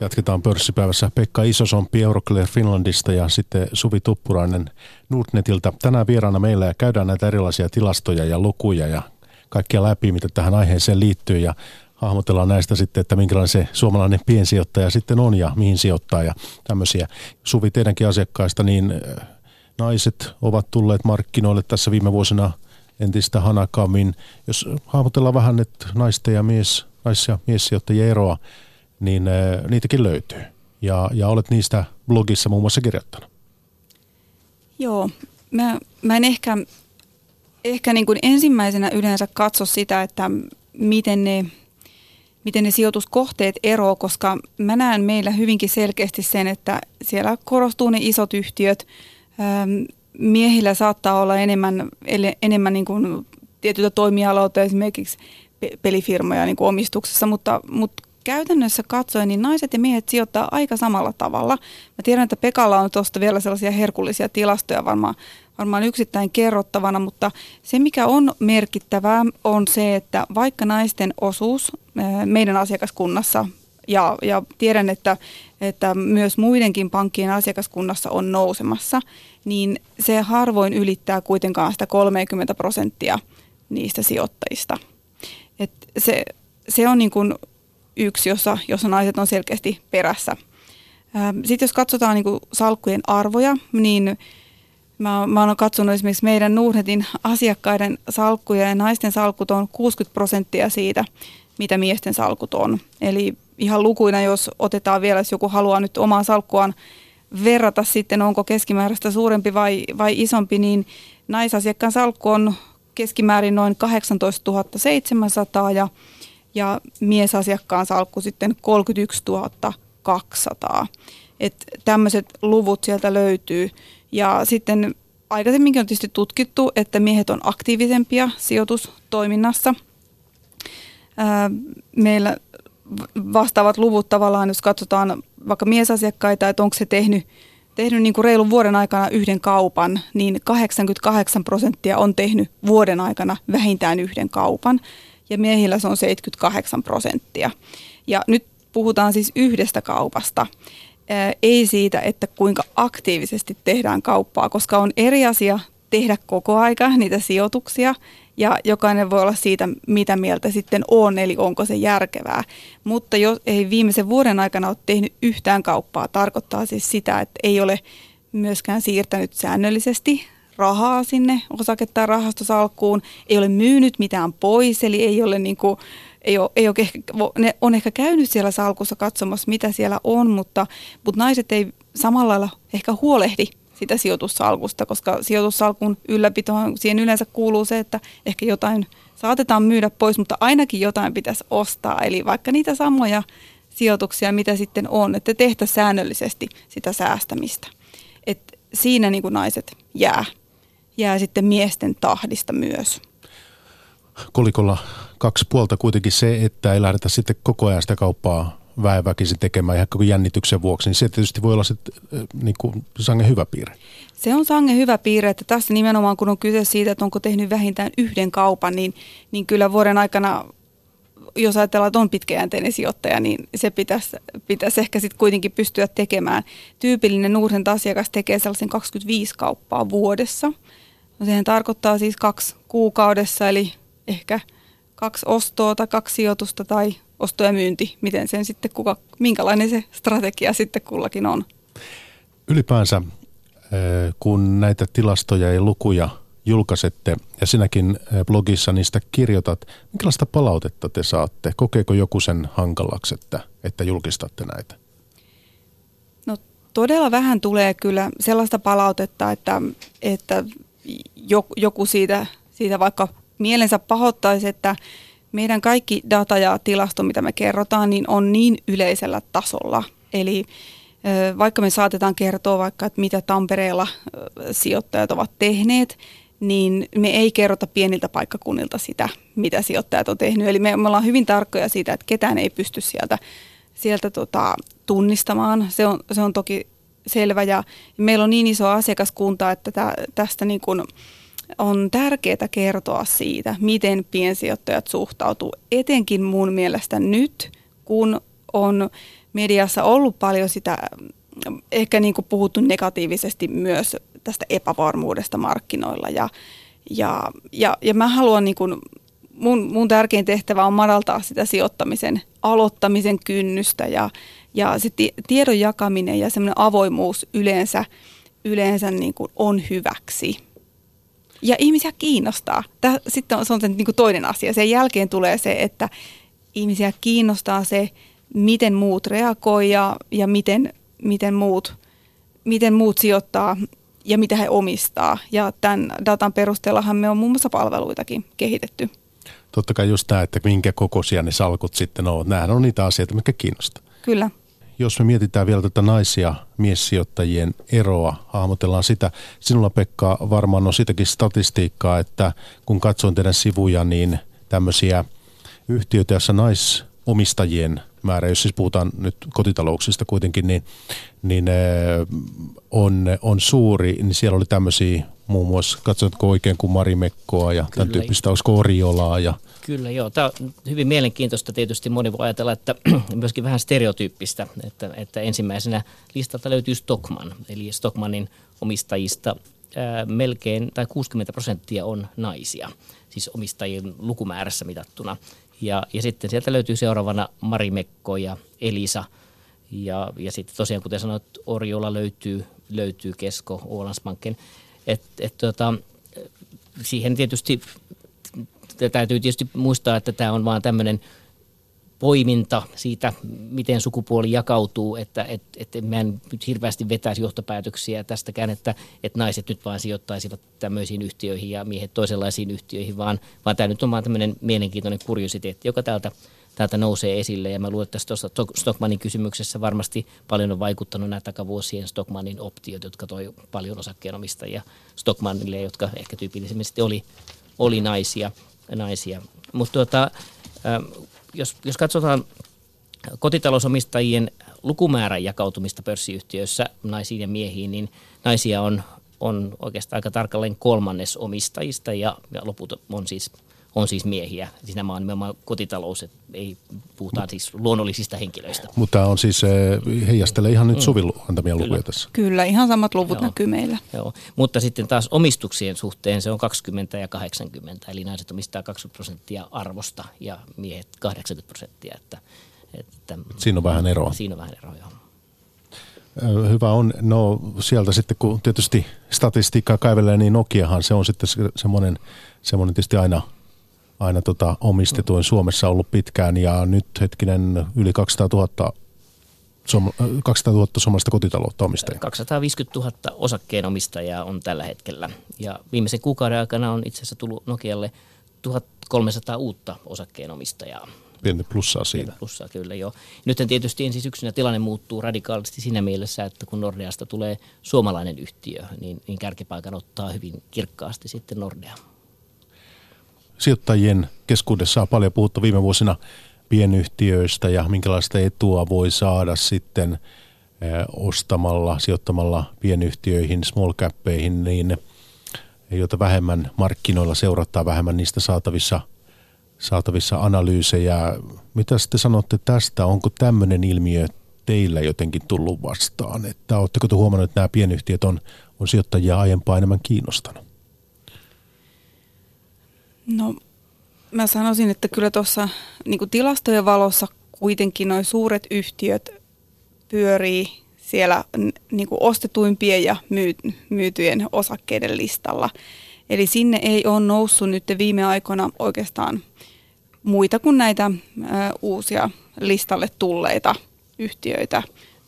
Jatketaan pörssipäivässä Pekka Isosompi Euroclear Finlandista ja sitten Suvi Tuppurainen Nordnetilta. Tänään vieraana meillä ja käydään näitä erilaisia tilastoja ja lukuja ja kaikkia läpi, mitä tähän aiheeseen liittyy ja hahmotellaan näistä sitten, että minkälainen se suomalainen piensijoittaja sitten on ja mihin sijoittaa ja tämmöisiä. Suvi teidänkin asiakkaista, niin äh, naiset ovat tulleet markkinoille tässä viime vuosina entistä hanakammin. Jos hahmotellaan vähän, että naisten ja mies, nais- ja miessijoittajien eroa, niin äh, niitäkin löytyy. Ja, ja olet niistä blogissa muun muassa kirjoittanut. Joo, mä, mä en ehkä, ehkä niin kuin ensimmäisenä yleensä katso sitä, että miten ne miten ne sijoituskohteet eroavat, koska mä näen meillä hyvinkin selkeästi sen, että siellä korostuu ne isot yhtiöt. Miehillä saattaa olla enemmän, enemmän niin kuin tietyiltä toimialoilta, esimerkiksi pelifirmoja niin kuin omistuksessa, mutta, mutta käytännössä katsoen niin naiset ja miehet sijoittaa aika samalla tavalla. Mä tiedän, että Pekalla on tuosta vielä sellaisia herkullisia tilastoja varmaan, varmaan yksittäin kerrottavana, mutta se mikä on merkittävää on se, että vaikka naisten osuus meidän asiakaskunnassa ja, ja tiedän, että, että myös muidenkin pankkien asiakaskunnassa on nousemassa, niin se harvoin ylittää kuitenkaan sitä 30 prosenttia niistä sijoittajista. Et se, se on niin kuin yksi, jossa, jossa naiset on selkeästi perässä. Sitten jos katsotaan niin salkkujen arvoja, niin mä, mä olen katsonut esimerkiksi meidän Nuurnetin asiakkaiden salkkuja ja naisten salkut on 60 prosenttia siitä, mitä miesten salkut on. Eli ihan lukuina, jos otetaan vielä, jos joku haluaa nyt omaa salkkuaan verrata sitten, onko keskimääräistä suurempi vai, vai isompi, niin naisasiakkaan salkku on keskimäärin noin 18 700 ja ja miesasiakkaan salkku sitten 31 200. Että tämmöiset luvut sieltä löytyy. Ja sitten aikaisemminkin on tietysti tutkittu, että miehet on aktiivisempia sijoitustoiminnassa. Meillä vastaavat luvut tavallaan, jos katsotaan vaikka miesasiakkaita, että onko se tehnyt, tehnyt niin kuin reilun vuoden aikana yhden kaupan, niin 88 prosenttia on tehnyt vuoden aikana vähintään yhden kaupan ja miehillä se on 78 prosenttia. Ja nyt puhutaan siis yhdestä kaupasta, ei siitä, että kuinka aktiivisesti tehdään kauppaa, koska on eri asia tehdä koko aika niitä sijoituksia ja jokainen voi olla siitä, mitä mieltä sitten on, eli onko se järkevää. Mutta jos ei viimeisen vuoden aikana ole tehnyt yhtään kauppaa, tarkoittaa siis sitä, että ei ole myöskään siirtänyt säännöllisesti rahaa sinne osake- tai rahastosalkkuun, ei ole myynyt mitään pois, eli ei ole niin kuin, ei ole, ei ole ne on ehkä käynyt siellä salkussa katsomassa, mitä siellä on, mutta, mutta naiset ei samalla lailla ehkä huolehdi sitä sijoitussalkusta, koska sijoitussalkun ylläpitoon siihen yleensä kuuluu se, että ehkä jotain saatetaan myydä pois, mutta ainakin jotain pitäisi ostaa. Eli vaikka niitä samoja sijoituksia, mitä sitten on, että tehtäisiin säännöllisesti sitä säästämistä. Et siinä niin kuin naiset jää, jää sitten miesten tahdista myös. Kolikolla kaksi puolta kuitenkin se, että ei lähdetä sitten koko ajan sitä kauppaa väeväkisin tekemään ihan koko jännityksen vuoksi, niin se tietysti voi olla sitten niin kuin sangen hyvä piirre. Se on sangen hyvä piirre, että tässä nimenomaan kun on kyse siitä, että onko tehnyt vähintään yhden kaupan, niin, niin kyllä vuoden aikana jos ajatellaan, että on pitkäjänteinen sijoittaja, niin se pitäisi, pitäisi ehkä sitten kuitenkin pystyä tekemään. Tyypillinen nuorten asiakas tekee sellaisen 25 kauppaa vuodessa. No sehän tarkoittaa siis kaksi kuukaudessa, eli ehkä kaksi ostoa tai kaksi sijoitusta tai osto ja myynti, miten sen sitten kuka, minkälainen se strategia sitten kullakin on. Ylipäänsä, kun näitä tilastoja ja lukuja julkaisette ja sinäkin blogissa niistä kirjoitat, minkälaista palautetta te saatte? Kokeeko joku sen hankalaksi, että, että julkistatte näitä? No todella vähän tulee kyllä sellaista palautetta, että, että joku siitä, siitä vaikka mielensä pahoittaisi, että meidän kaikki data ja tilasto, mitä me kerrotaan, niin on niin yleisellä tasolla. Eli vaikka me saatetaan kertoa vaikka, että mitä Tampereella sijoittajat ovat tehneet, niin me ei kerrota pieniltä paikkakunnilta sitä, mitä sijoittajat on tehnyt. Eli me, me ollaan hyvin tarkkoja siitä, että ketään ei pysty sieltä, sieltä tota, tunnistamaan. Se on, se on toki selvä ja meillä on niin iso asiakaskunta, että tä, tästä niin kuin on tärkeää kertoa siitä, miten piensijoittajat suhtautuu, etenkin mun mielestä nyt, kun on mediassa ollut paljon sitä, ehkä niin kuin puhuttu negatiivisesti myös tästä epävarmuudesta markkinoilla. Ja, ja, ja, ja mä haluan, niin kuin, mun, mun tärkein tehtävä on madaltaa sitä sijoittamisen aloittamisen kynnystä ja, ja se tiedon jakaminen ja semmoinen avoimuus yleensä, yleensä niin kuin on hyväksi. Ja ihmisiä kiinnostaa. Tämä, sitten on, se on se niin kuin toinen asia. Sen jälkeen tulee se, että ihmisiä kiinnostaa se, miten muut reagoi ja, ja miten, miten, muut, miten muut sijoittaa ja mitä he omistaa. Ja tämän datan perusteellahan me on muun muassa palveluitakin kehitetty. Totta kai just tämä, että minkä kokoisia ne salkut sitten ovat. Nämähän on niitä asioita, mikä kiinnostaa. Kyllä. Jos me mietitään vielä tätä naisia miessijoittajien eroa, hahmotellaan sitä. Sinulla Pekka varmaan on sitäkin statistiikkaa, että kun katson teidän sivuja, niin tämmöisiä yhtiöitä, joissa naisomistajien määrä, jos siis puhutaan nyt kotitalouksista kuitenkin, niin, niin on, on suuri, niin siellä oli tämmöisiä muun muassa, katsotko oikein kuin Marimekkoa ja Kyllä. tämän tyyppistä, olisiko Oriolaa ja Kyllä joo, tämä on hyvin mielenkiintoista tietysti moni voi ajatella, että [CLEARS THROAT] myöskin vähän stereotyyppistä, että, että ensimmäisenä listalta löytyy Stockman, eli Stockmanin omistajista ää, melkein tai 60 prosenttia on naisia, siis omistajien lukumäärässä mitattuna. Ja, ja sitten sieltä löytyy seuraavana Marimekko ja Elisa. Ja, ja sitten tosiaan, kuten sanoit, Oriola löytyy, löytyy Kesko, Ålandsbanken. Et, et, tota, siihen tietysti täytyy tietysti muistaa, että tämä on vaan tämmöinen – poiminta siitä, miten sukupuoli jakautuu, että et, et mä en nyt hirveästi vetäisi johtopäätöksiä tästäkään, että et naiset nyt vaan sijoittaisivat tämmöisiin yhtiöihin ja miehet toisenlaisiin yhtiöihin, vaan, vaan tämä nyt on vaan tämmöinen mielenkiintoinen kuriositeetti, joka täältä, täältä nousee esille. Ja mä luulen, että tuossa Stockmanin kysymyksessä varmasti paljon on vaikuttanut nämä takavuosien Stockmanin optiot, jotka toi paljon osakkeenomistajia Stockmanille, jotka ehkä tyypillisesti oli, oli naisia. naisia. Mutta tuota, jos, jos katsotaan kotitalousomistajien lukumäärän jakautumista pörssiyhtiöissä naisiin ja miehiin, niin naisia on, on oikeastaan aika tarkalleen kolmannes omistajista ja, ja loput on siis on siis miehiä. Siis nämä on nimenomaan kotitalous, että ei puhutaan siis luonnollisista henkilöistä. Mutta on siis, eh, heijastelee ihan nyt mm. Suvin antamia Kyllä. lukuja tässä. Kyllä, ihan samat luvut Joo. näkyy meillä. Joo. Mutta sitten taas omistuksien suhteen se on 20 ja 80, eli naiset omistaa 20 prosenttia arvosta ja miehet 80 prosenttia. Että, että, siinä on vähän eroa. Siinä on vähän eroa, joo. Hyvä on. No sieltä sitten, kun tietysti statistiikkaa kaivelee, niin Nokiahan se on sitten semmoinen, semmoinen tietysti aina, aina tota omistetuin Suomessa ollut pitkään ja nyt hetkinen yli 200 000 200 000 suomalaista kotitaloutta omistajia. 250 000 osakkeenomistajaa on tällä hetkellä. Ja viimeisen kuukauden aikana on itse asiassa tullut Nokialle 1300 uutta osakkeenomistajaa. Pientä plussaa siinä. Pientä plussaa kyllä joo. Nyt tietysti ensi syksynä tilanne muuttuu radikaalisti siinä mielessä, että kun Nordeasta tulee suomalainen yhtiö, niin, niin kärkipaikan ottaa hyvin kirkkaasti sitten Nordea. Sijoittajien keskuudessa on paljon puhuttu viime vuosina pienyhtiöistä ja minkälaista etua voi saada sitten ostamalla, sijoittamalla pienyhtiöihin, small cappeihin, niin joita vähemmän markkinoilla seurattaa, vähemmän niistä saatavissa, saatavissa analyysejä. Mitä te sanotte tästä? Onko tämmöinen ilmiö teillä jotenkin tullut vastaan? Että oletteko te huomannut, että nämä pienyhtiöt on, on sijoittajia aiempaa enemmän kiinnostanut? No Mä sanoisin, että kyllä tuossa niin tilastojen valossa kuitenkin noin suuret yhtiöt pyörii siellä niin kuin ostetuimpien ja myytyjen osakkeiden listalla. Eli sinne ei ole noussut nyt viime aikoina oikeastaan muita kuin näitä ä, uusia listalle tulleita yhtiöitä.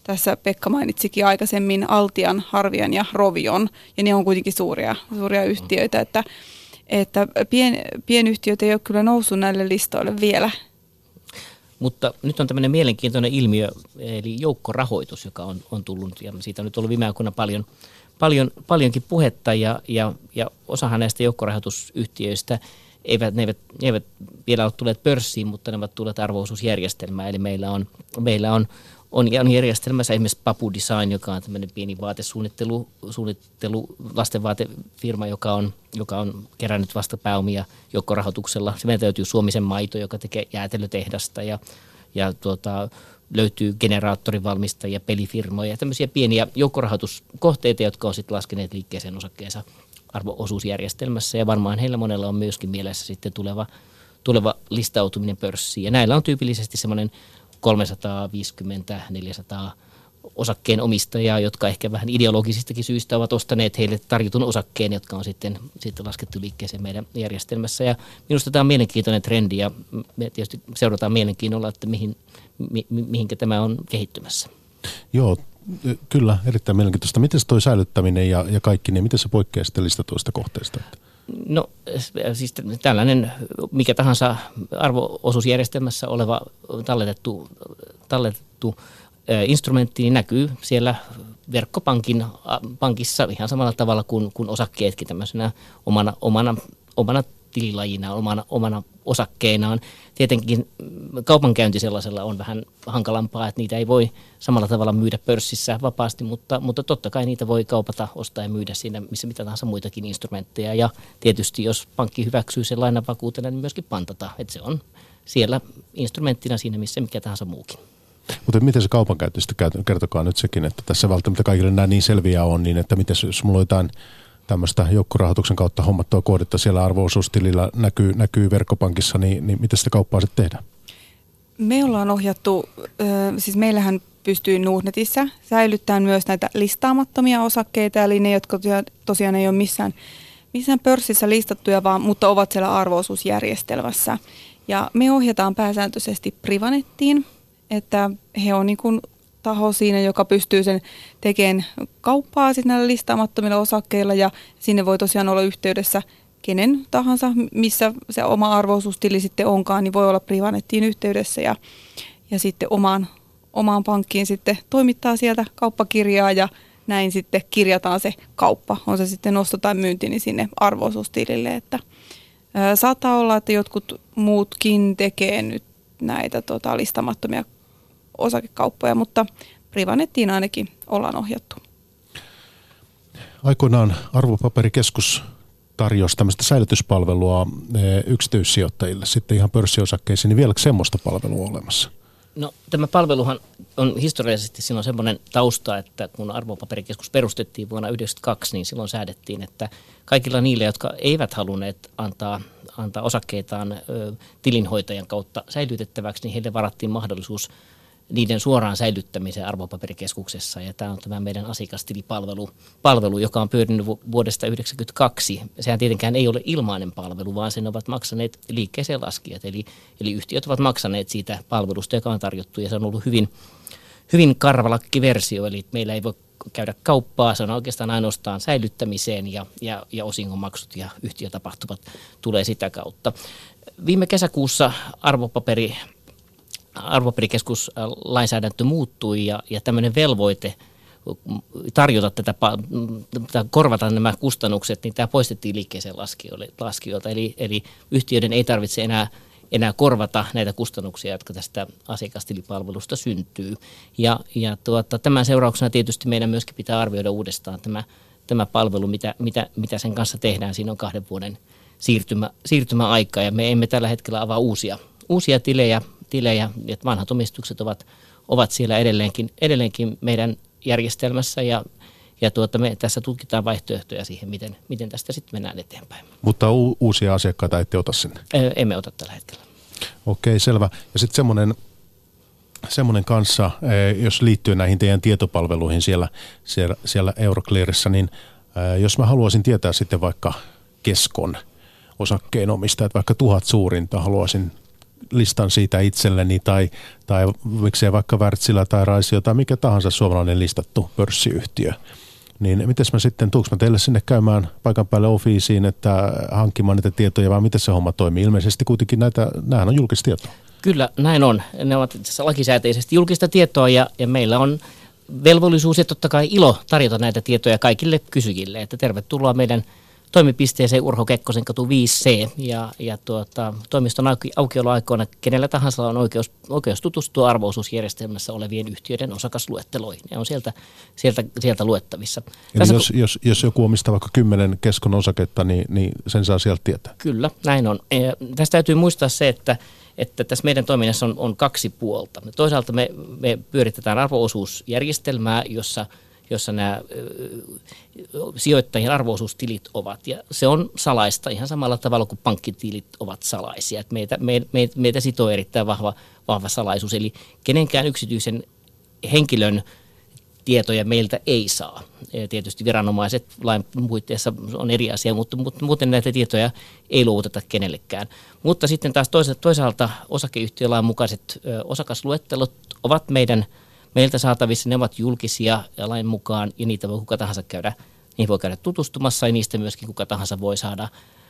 Tässä Pekka mainitsikin aikaisemmin Altian, Harvian ja Rovion, ja ne on kuitenkin suuria, suuria yhtiöitä, että että pien, pienyhtiöt ei ole kyllä noussut näille listoille vielä. Mutta nyt on tämmöinen mielenkiintoinen ilmiö, eli joukkorahoitus, joka on, on tullut, ja siitä on nyt ollut viime aikoina paljon, paljon, paljonkin puhetta, ja, ja, ja osahan näistä joukkorahoitusyhtiöistä eivät, ne, eivät, ne eivät vielä ole tulleet pörssiin, mutta ne ovat tulleet arvoisuusjärjestelmään, eli meillä on, meillä on on, on järjestelmässä esimerkiksi Papu Design, joka on tämmöinen pieni vaatesuunnittelu, suunnittelu, lastenvaatefirma, joka on, joka on kerännyt vasta pääomia joukkorahoituksella. Se meidän täytyy Suomisen maito, joka tekee jäätelötehdasta ja, ja tuota, löytyy generaattorivalmistajia, pelifirmoja, tämmöisiä pieniä joukkorahoituskohteita, jotka on sitten laskeneet liikkeeseen osakkeensa arvoosuusjärjestelmässä ja varmaan heillä monella on myöskin mielessä sitten tuleva, tuleva listautuminen pörssiin. Ja näillä on tyypillisesti semmoinen 350-400 osakkeen omistajaa, jotka ehkä vähän ideologisistakin syistä ovat ostaneet heille tarjotun osakkeen, jotka on sitten, sitten laskettu liikkeeseen meidän järjestelmässä. Ja minusta tämä on mielenkiintoinen trendi ja me tietysti seurataan mielenkiinnolla, että mihin, mi, mihinkä tämä on kehittymässä. Joo, kyllä, erittäin mielenkiintoista. Miten tuo säilyttäminen ja, ja kaikki, niin miten se poikkeaa sitten listatuista kohteista? No siis tällainen mikä tahansa arvoosuusjärjestelmässä oleva talletettu, talletettu instrumentti niin näkyy siellä verkkopankin pankissa ihan samalla tavalla kuin, kuin osakkeetkin tämmöisenä omana, omana, omana tililajina, omana, omana osakkeenaan. Tietenkin kaupankäynti sellaisella on vähän hankalampaa, että niitä ei voi samalla tavalla myydä pörssissä vapaasti, mutta, mutta totta kai niitä voi kaupata, ostaa ja myydä siinä missä mitä tahansa muitakin instrumentteja. Ja tietysti jos pankki hyväksyy sen lainavakuutena, niin myöskin pantata, että se on siellä instrumenttina siinä missä mikä tahansa muukin. Mutta miten se kaupankäynti sitten kertokaa nyt sekin, että tässä välttämättä kaikille nämä niin selviä on, niin että miten jos mulla on jotain tämmöistä joukkorahoituksen kautta hommattua koodetta siellä arvoosuustilillä näkyy, näkyy verkkopankissa, niin, niin miten sitä kauppaa sitten tehdään? Me ollaan ohjattu, siis meillähän pystyy Nuhnetissä säilyttämään myös näitä listaamattomia osakkeita, eli ne, jotka tosiaan ei ole missään, missään pörssissä listattuja, vaan, mutta ovat siellä arvoosuusjärjestelmässä. Ja me ohjataan pääsääntöisesti Privanettiin, että he on niin kuin taho siinä, joka pystyy sen tekemään kauppaa sitten näillä listaamattomilla osakkeilla ja sinne voi tosiaan olla yhteydessä kenen tahansa, missä se oma arvoisuustili sitten onkaan, niin voi olla Privanettiin yhteydessä ja, ja sitten omaan, omaan pankkiin sitten toimittaa sieltä kauppakirjaa ja näin sitten kirjataan se kauppa, on se sitten osto tai myynti, niin sinne arvoisuustilille, että ää, saattaa olla, että jotkut muutkin tekee nyt näitä tota, listamattomia osakekauppoja, mutta Privanettiin ainakin ollaan ohjattu. Aikoinaan arvopaperikeskus tarjosi tämmöistä säilytyspalvelua eh, yksityissijoittajille sitten ihan pörssiosakkeisiin, niin vieläkö semmoista palvelua olemassa? No tämä palveluhan on historiallisesti silloin semmoinen tausta, että kun arvopaperikeskus perustettiin vuonna 1992, niin silloin säädettiin, että kaikilla niille, jotka eivät halunneet antaa, antaa osakkeitaan ö, tilinhoitajan kautta säilytettäväksi, niin heille varattiin mahdollisuus niiden suoraan säilyttämiseen arvopaperikeskuksessa. Ja tämä on tämä meidän asiakastilipalvelu, palvelu, joka on pyörinyt vuodesta 1992. Sehän tietenkään ei ole ilmainen palvelu, vaan sen ovat maksaneet liikkeeseen laskijat. Eli, eli yhtiöt ovat maksaneet siitä palvelusta, joka on tarjottu ja se on ollut hyvin, hyvin karvalakki versio. Eli meillä ei voi käydä kauppaa, se on oikeastaan ainoastaan säilyttämiseen ja, ja, ja osingonmaksut ja yhtiötapahtumat tulee sitä kautta. Viime kesäkuussa arvopaperi arvopaperikeskus lainsäädäntö muuttui ja, ja tämmöinen velvoite tarjota tätä, korvata nämä kustannukset, niin tämä poistettiin liikkeeseen laskijoilta. Eli, eli yhtiöiden ei tarvitse enää, enää korvata näitä kustannuksia, jotka tästä asiakastilipalvelusta syntyy. Ja, ja tuota, tämän seurauksena tietysti meidän myöskin pitää arvioida uudestaan tämä, tämä palvelu, mitä, mitä, mitä sen kanssa tehdään. Siinä on kahden vuoden siirtymä, siirtymäaika ja me emme tällä hetkellä avaa uusia, uusia tilejä tilejä, että vanhat omistukset ovat, ovat siellä edelleenkin, edelleenkin meidän järjestelmässä ja, ja tuota, me tässä tutkitaan vaihtoehtoja siihen, miten, miten tästä sitten mennään eteenpäin. Mutta u- uusia asiakkaita ette ota sinne? Emme ota tällä hetkellä. Okei, selvä. Ja sitten semmoinen semmoinen kanssa, jos liittyy näihin teidän tietopalveluihin siellä, siellä, siellä Euroclearissa, niin jos mä haluaisin tietää sitten vaikka Keskon osakkeenomistajat, vaikka tuhat suurinta, haluaisin listan siitä itselleni tai, tai miksei vaikka Wärtsilä tai Raisio tai mikä tahansa suomalainen listattu pörssiyhtiö. Niin miten mä sitten, tuuks mä teille sinne käymään paikan päälle ofiisiin, että hankkimaan niitä tietoja vai miten se homma toimii? Ilmeisesti kuitenkin näitä, nämähän on julkista tietoa. Kyllä, näin on. Ne ovat lakisääteisesti julkista tietoa ja, ja meillä on velvollisuus ja totta kai ilo tarjota näitä tietoja kaikille kysyjille. Että tervetuloa meidän – toimipisteeseen Urho Kekkosen katu 5C ja, ja tuota, toimiston auki, aukioloaikoina kenellä tahansa on oikeus, oikeus tutustua arvoosuusjärjestelmässä olevien yhtiöiden osakasluetteloihin ja on sieltä, sieltä, sieltä luettavissa. Eli Tässä, jos, jos, jos joku omistaa vaikka kymmenen keskon osaketta, niin, niin sen saa sieltä tietää? Kyllä, näin on. Ja tästä täytyy muistaa se, että että tässä meidän toiminnassa on, on kaksi puolta. Toisaalta me, me pyöritetään arvoosuusjärjestelmää, jossa – jossa nämä sijoittajien arvoisuustilit ovat. Ja se on salaista ihan samalla tavalla kuin pankkitilit ovat salaisia. Että meitä, meitä, meitä sitoo erittäin vahva, vahva salaisuus. Eli kenenkään yksityisen henkilön tietoja meiltä ei saa. Ja tietysti viranomaiset lain puitteissa on eri asia, mutta, mutta muuten näitä tietoja ei luovuteta kenellekään. Mutta sitten taas toisaalta osakeyhtiölain mukaiset osakasluettelot ovat meidän – meiltä saatavissa, ne ovat julkisia ja lain mukaan ja niitä voi kuka tahansa käydä, niihin voi käydä tutustumassa ja niistä myöskin kuka tahansa voi saada,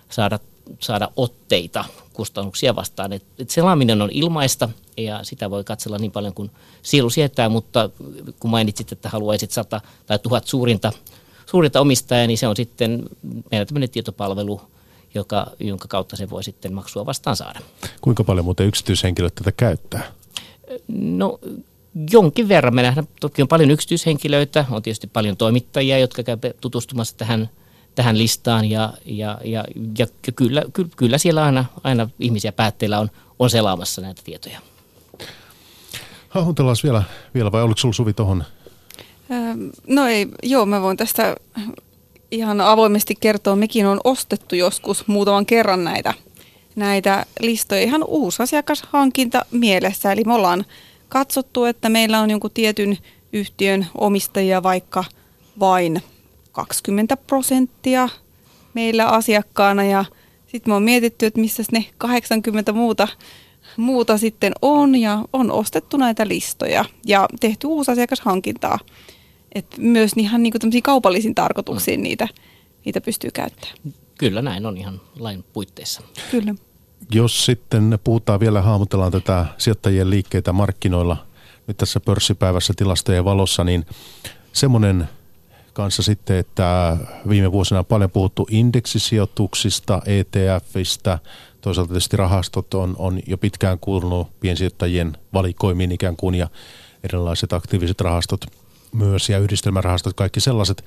saada, saada otteita kustannuksia vastaan. Et, et selaaminen on ilmaista ja sitä voi katsella niin paljon kuin sielu sietää, mutta kun mainitsit, että haluaisit sata tai tuhat suurinta, suurinta omistajaa, niin se on sitten meillä tämmöinen tietopalvelu, joka, jonka kautta se voi sitten maksua vastaan saada. Kuinka paljon muuten yksityishenkilöt tätä käyttää? No jonkin verran. Me nähdään, toki on paljon yksityishenkilöitä, on tietysti paljon toimittajia, jotka käy tutustumassa tähän, tähän listaan ja, ja, ja, ja kyllä, kyllä, kyllä siellä aina, aina ihmisiä päätteillä on, on selaamassa näitä tietoja. Hahmotellaan vielä, vielä vai oliko sinulla Suvi tuohon? No ei, joo, mä voin tästä ihan avoimesti kertoa. Mekin on ostettu joskus muutaman kerran näitä, näitä listoja ihan uusi asiakashankinta mielessä. Eli me ollaan katsottu, että meillä on jonkun tietyn yhtiön omistajia vaikka vain 20 prosenttia meillä asiakkaana ja sitten me on mietitty, että missä ne 80 muuta, muuta sitten on ja on ostettu näitä listoja ja tehty uusi asiakashankintaa. Et myös ihan niin kuin kaupallisiin tarkoituksiin niitä, niitä pystyy käyttämään. Kyllä näin on ihan lain puitteissa. Kyllä. Jos sitten puhutaan vielä, hahmotellaan tätä sijoittajien liikkeitä markkinoilla nyt tässä pörssipäivässä tilastojen valossa, niin semmoinen kanssa sitten, että viime vuosina on paljon puhuttu indeksisijoituksista, ETFistä, toisaalta tietysti rahastot on, on jo pitkään kuulunut piensijoittajien valikoimiin ikään kuin ja erilaiset aktiiviset rahastot myös ja yhdistelmärahastot, kaikki sellaiset.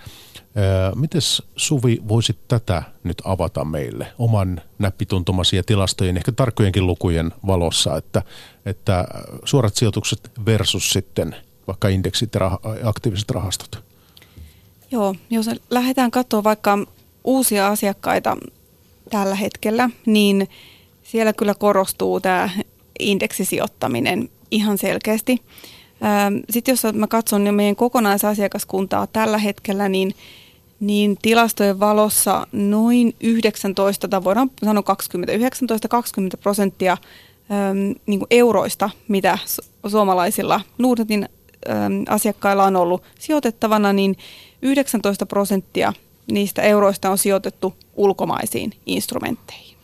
Miten Suvi voisit tätä nyt avata meille oman näppituntumasi ja tilastojen, ehkä tarkkojenkin lukujen valossa, että, että suorat sijoitukset versus sitten vaikka indeksit ja rah- aktiiviset rahastot? Joo, jos lähdetään katsoa vaikka uusia asiakkaita tällä hetkellä, niin siellä kyllä korostuu tämä indeksisijoittaminen ihan selkeästi. Sitten jos mä katson jo meidän kokonaisasiakaskuntaa tällä hetkellä, niin, niin tilastojen valossa noin 19 tai voidaan sanoa 20, 19-20 prosenttia niin kuin euroista, mitä suomalaisilla Nordnetin asiakkailla on ollut sijoitettavana, niin 19 prosenttia niistä euroista on sijoitettu ulkomaisiin instrumentteihin.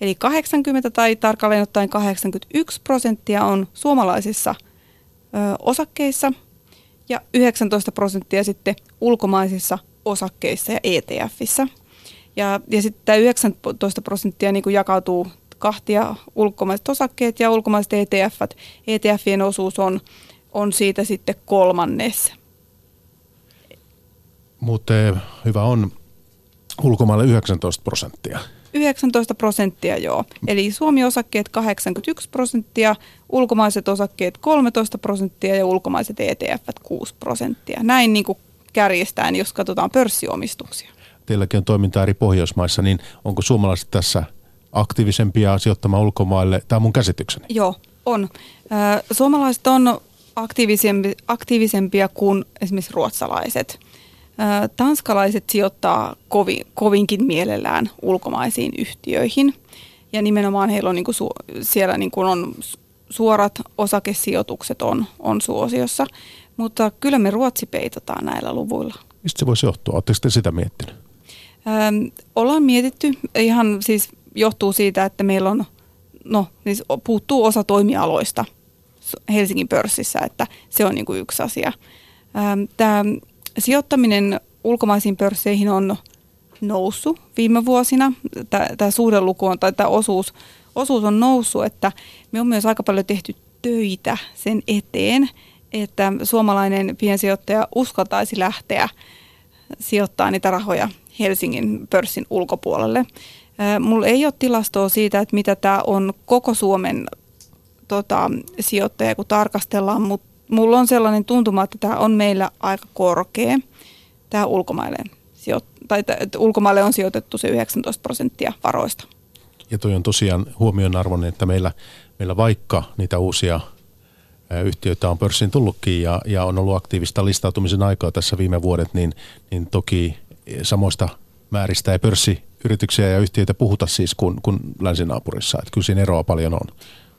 Eli 80 tai tarkalleen ottaen 81 prosenttia on suomalaisissa osakkeissa ja 19 prosenttia sitten ulkomaisissa osakkeissa ja ETFissä. Ja, ja sitten tämä 19 prosenttia niin kuin jakautuu kahtia ulkomaiset osakkeet ja ulkomaiset ETF. ETFien osuus on, on siitä sitten kolmannes. Mutta hyvä on ulkomaille 19 prosenttia. 19 prosenttia, joo. Eli Suomi-osakkeet 81 prosenttia, ulkomaiset osakkeet 13 prosenttia ja ulkomaiset ETF 6 prosenttia. Näin niin kuin kärjestään, jos katsotaan pörssiomistuksia. Teilläkin on toimintaa eri Pohjoismaissa, niin onko suomalaiset tässä aktiivisempia sijoittamaan ulkomaille? Tämä on mun käsitykseni. Joo, on. Suomalaiset on aktiivisempia, aktiivisempia kuin esimerkiksi ruotsalaiset – Tanskalaiset sijoittaa kovi, kovinkin mielellään ulkomaisiin yhtiöihin ja nimenomaan heillä on niin kuin su, siellä niin kuin on suorat osakesijoitukset on, on suosiossa, mutta kyllä me Ruotsi peitataan näillä luvuilla. Mistä se voisi johtua? Oletteko te sitä miettinyt? Öm, ollaan mietitty. Ihan siis johtuu siitä, että meillä on, no siis puuttuu osa toimialoista Helsingin pörssissä, että se on niin kuin yksi asia. Tämä sijoittaminen ulkomaisiin pörsseihin on noussut viime vuosina. Tämä suhdeluku on, tai tämä osuus, osuus on noussut, että me on myös aika paljon tehty töitä sen eteen, että suomalainen piensijoittaja uskaltaisi lähteä sijoittaa niitä rahoja Helsingin pörssin ulkopuolelle. Mulla ei ole tilastoa siitä, että mitä tämä on koko Suomen tota, sijoittaja, kun tarkastellaan, mutta mulla on sellainen tuntuma, että tämä on meillä aika korkea. Tämä ulkomaille, tai ulkomaille on sijoitettu se 19 prosenttia varoista. Ja toi on tosiaan huomionarvoinen, että meillä, meillä vaikka niitä uusia yhtiöitä on pörssiin tullutkin ja, ja on ollut aktiivista listautumisen aikaa tässä viime vuodet, niin, niin toki samoista määristä ei pörssiyrityksiä ja yhtiöitä puhuta siis kuin, kuin länsinaapurissa. Että kyllä siinä eroa paljon on.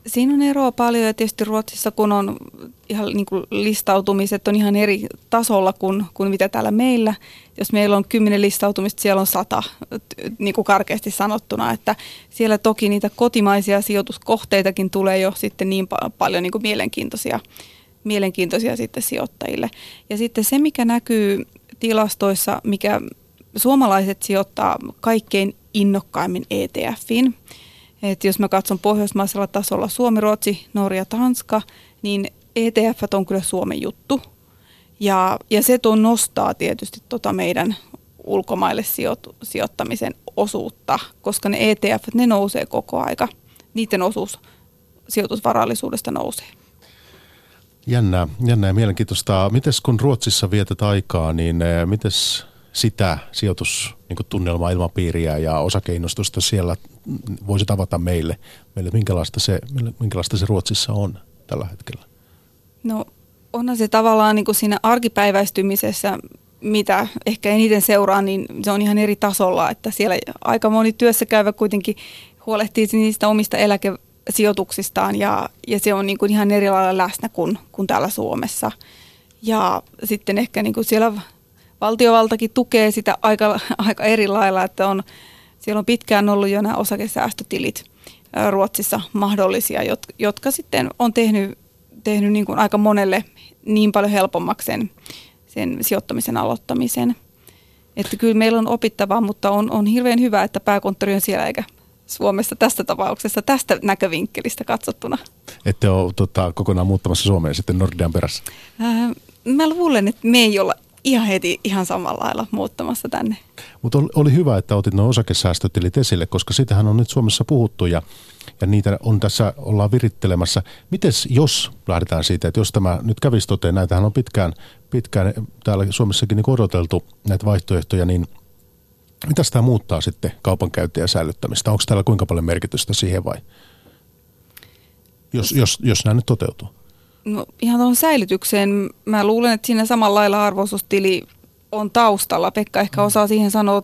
Siinä on eroa paljon ja tietysti Ruotsissa, kun on ihan niin kuin listautumiset on ihan eri tasolla kuin, kuin mitä täällä meillä. Jos meillä on kymmenen listautumista, siellä on sata, niin kuin karkeasti sanottuna, että siellä toki niitä kotimaisia sijoituskohteitakin tulee jo sitten niin pa- paljon niin kuin mielenkiintoisia, mielenkiintoisia sitten sijoittajille. Ja sitten se, mikä näkyy tilastoissa, mikä suomalaiset sijoittaa kaikkein innokkaimmin ETFiin, et jos mä katson pohjoismaisella tasolla Suomi, Ruotsi, Norja, Tanska, niin ETF on kyllä Suomen juttu. Ja, ja se tuo nostaa tietysti tota meidän ulkomaille sijoit, sijoittamisen osuutta, koska ne ETF, ne nousee koko aika. Niiden osuus sijoitusvarallisuudesta nousee. Jännää, jännää ja mielenkiintoista. Mites kun Ruotsissa vietät aikaa, niin eh, mites sitä sijoitustunnelmaa, niin ilmapiiriä ja osakeinnostusta siellä voisi tavata meille, meille minkälaista, se, minkälaista se Ruotsissa on tällä hetkellä? No onhan se tavallaan niin kuin siinä arkipäiväistymisessä, mitä ehkä eniten seuraa, niin se on ihan eri tasolla, että siellä aika moni työssä käyvä kuitenkin huolehtii niistä omista eläkesijoituksistaan ja, ja se on niin kuin ihan eri lailla läsnä kuin, kuin täällä Suomessa. Ja sitten ehkä niin kuin siellä valtiovaltakin tukee sitä aika, aika eri lailla, että on, siellä on pitkään ollut jo nämä osakesäästötilit Ruotsissa mahdollisia, jotka, jotka sitten on tehnyt, tehnyt niin kuin aika monelle niin paljon helpommaksi sen, sen sijoittamisen aloittamisen. Että kyllä meillä on opittavaa, mutta on, on hirveän hyvä, että pääkonttori on siellä eikä Suomessa tästä tapauksessa, tästä näkövinkkelistä katsottuna. Ette ole tota, kokonaan muuttamassa Suomeen sitten Nordean perässä? Äh, mä luulen, että me ei olla ihan heti ihan samalla lailla muuttamassa tänne. Mutta oli hyvä, että otit nuo osakesäästötilit esille, koska sitähän on nyt Suomessa puhuttu ja, ja niitä on tässä, ollaan virittelemässä. Mites jos lähdetään siitä, että jos tämä nyt kävisi toteen, näitähän on pitkään, pitkään täällä Suomessakin niin odoteltu näitä vaihtoehtoja, niin mitä tämä muuttaa sitten kaupankäyntiä ja säilyttämistä? Onko täällä kuinka paljon merkitystä siihen vai? Jos, jos, jos nämä nyt toteutuu. No ihan tuohon säilytykseen. Mä luulen, että siinä samalla lailla arvoisuustili on taustalla. Pekka ehkä mm. osaa siihen sanoa,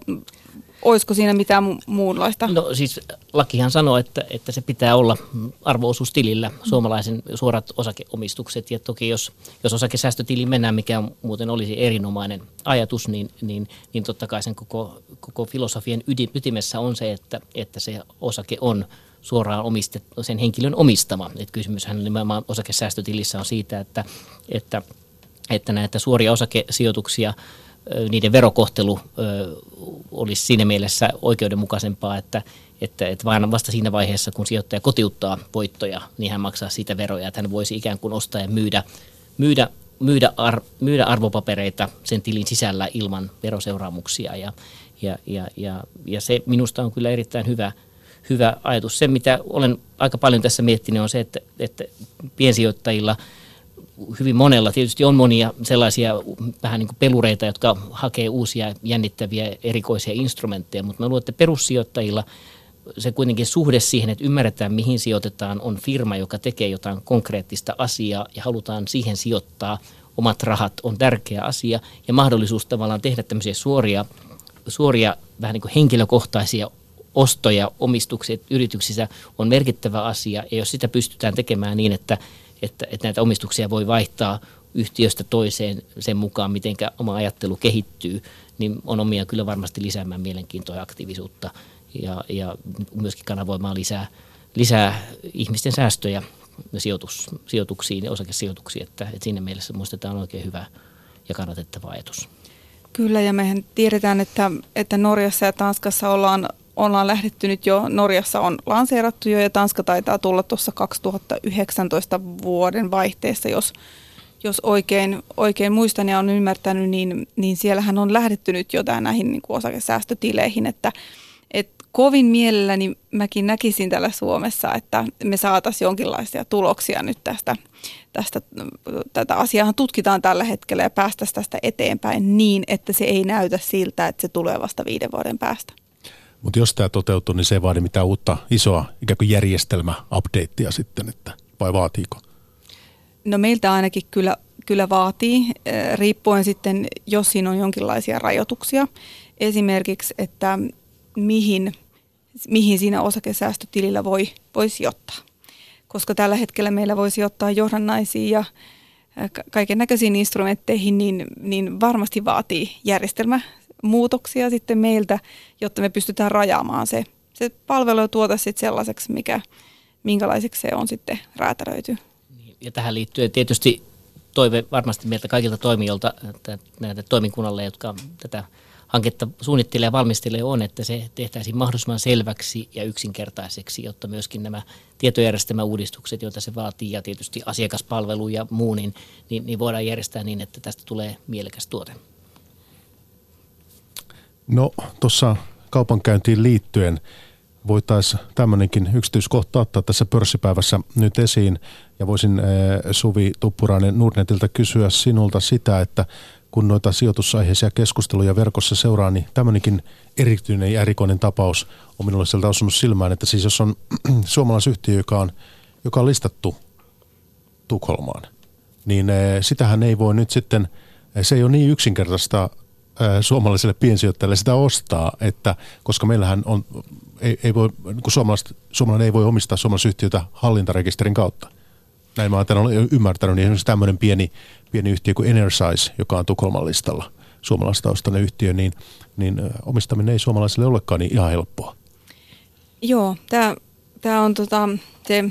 olisiko siinä mitään mu- muunlaista? No siis lakihan sanoo, että, että se pitää olla arvoosuustilillä suomalaisen suorat osakeomistukset. Ja toki jos, jos osakesäästötili mennään, mikä muuten olisi erinomainen ajatus, niin, niin, niin totta kai sen koko, koko filosofian ytimessä on se, että, että se osake on suoraan omistet, sen henkilön omistama. Et kysymyshän nimenomaan osakesäästötilissä on siitä, että, että, että näitä suoria osakesijoituksia – niiden verokohtelu olisi siinä mielessä oikeudenmukaisempaa, että, että, että vain vasta siinä vaiheessa, kun sijoittaja kotiuttaa voittoja, niin hän maksaa siitä veroja, että hän voisi ikään kuin ostaa ja myydä, myydä, myydä, ar, myydä arvopapereita sen tilin sisällä ilman veroseuraamuksia. Ja, ja, ja, ja, ja se minusta on kyllä erittäin hyvä, hyvä ajatus. Se, mitä olen aika paljon tässä miettinyt, on se, että, että piensijoittajilla – hyvin monella. Tietysti on monia sellaisia vähän niin kuin pelureita, jotka hakee uusia jännittäviä erikoisia instrumentteja, mutta mä luulen, että perussijoittajilla se kuitenkin suhde siihen, että ymmärretään mihin sijoitetaan, on firma, joka tekee jotain konkreettista asiaa ja halutaan siihen sijoittaa omat rahat, on tärkeä asia ja mahdollisuus tavallaan tehdä tämmöisiä suoria, suoria vähän niin kuin henkilökohtaisia ostoja omistuksia yrityksissä on merkittävä asia ja jos sitä pystytään tekemään niin, että että, että näitä omistuksia voi vaihtaa yhtiöstä toiseen sen mukaan, miten oma ajattelu kehittyy, niin on omia kyllä varmasti lisäämään mielenkiintoa ja aktiivisuutta ja, ja myöskin kanavoimaan lisää, lisää ihmisten säästöjä sijoitus, sijoituksiin ja osakesijoituksiin, että, että siinä mielessä on oikein hyvä ja kannatettava ajatus. Kyllä, ja mehän tiedetään, että, että Norjassa ja Tanskassa ollaan ollaan lähdetty nyt jo, Norjassa on lanseerattu jo ja Tanska taitaa tulla tuossa 2019 vuoden vaihteessa, jos, jos oikein, oikein muistan ja on ymmärtänyt, niin, niin siellähän on lähdetty nyt jo näihin niin kuin osakesäästötileihin, että, että kovin mielelläni mäkin näkisin täällä Suomessa, että me saataisiin jonkinlaisia tuloksia nyt tästä, tästä tätä asiaa tutkitaan tällä hetkellä ja päästäisiin tästä eteenpäin niin, että se ei näytä siltä, että se tulee vasta viiden vuoden päästä. Mutta jos tämä toteutuu, niin se ei vaadi mitään uutta isoa ikään kuin järjestelmä-updatea sitten, että vai vaatiiko? No meiltä ainakin kyllä, kyllä vaatii, eh, riippuen sitten, jos siinä on jonkinlaisia rajoituksia. Esimerkiksi, että mihin, mihin siinä osakesäästötilillä voi, voi sijoittaa. Koska tällä hetkellä meillä voisi sijoittaa johdannaisiin ja eh, kaiken näköisiin instrumentteihin, niin, niin varmasti vaatii järjestelmä muutoksia sitten meiltä, jotta me pystytään rajaamaan se, se palvelu ja tuote sitten sellaiseksi, mikä, minkälaiseksi se on sitten räätälöity. Niin, ja tähän liittyy tietysti toive varmasti meiltä kaikilta toimijoilta, näitä toimikunnalle, jotka tätä hanketta suunnittelee ja valmistelee, on, että se tehtäisiin mahdollisimman selväksi ja yksinkertaiseksi, jotta myöskin nämä tietojärjestelmäuudistukset, joita se vaatii, ja tietysti asiakaspalvelu ja muu, niin, niin, niin voidaan järjestää niin, että tästä tulee mielekäs tuote. No tuossa kaupankäyntiin liittyen voitaisiin tämmöinenkin yksityiskohta ottaa tässä pörssipäivässä nyt esiin. Ja voisin Suvi Tuppurainen Nordnetiltä kysyä sinulta sitä, että kun noita sijoitusaiheisia keskusteluja verkossa seuraa, niin tämmöinenkin erityinen ja erikoinen tapaus on minulle sieltä osunut silmään, että siis jos on [CLEARS THROAT] suomalaisyhtiö, joka on, joka on listattu Tukholmaan, niin sitähän ei voi nyt sitten, se ei ole niin yksinkertaista suomalaiselle piensijoittajalle sitä ostaa, että koska meillähän on, ei, ei voi, niin suomalainen ei voi omistaa suomalaisyhtiötä hallintarekisterin kautta. Näin mä olen ymmärtänyt, niin esimerkiksi tämmöinen pieni, pieni yhtiö kuin Energize, joka on Tukholman listalla, suomalaistaustainen yhtiö, niin, niin omistaminen ei suomalaisille olekaan niin ihan helppoa. Joo, tämä, tämä on tota, se,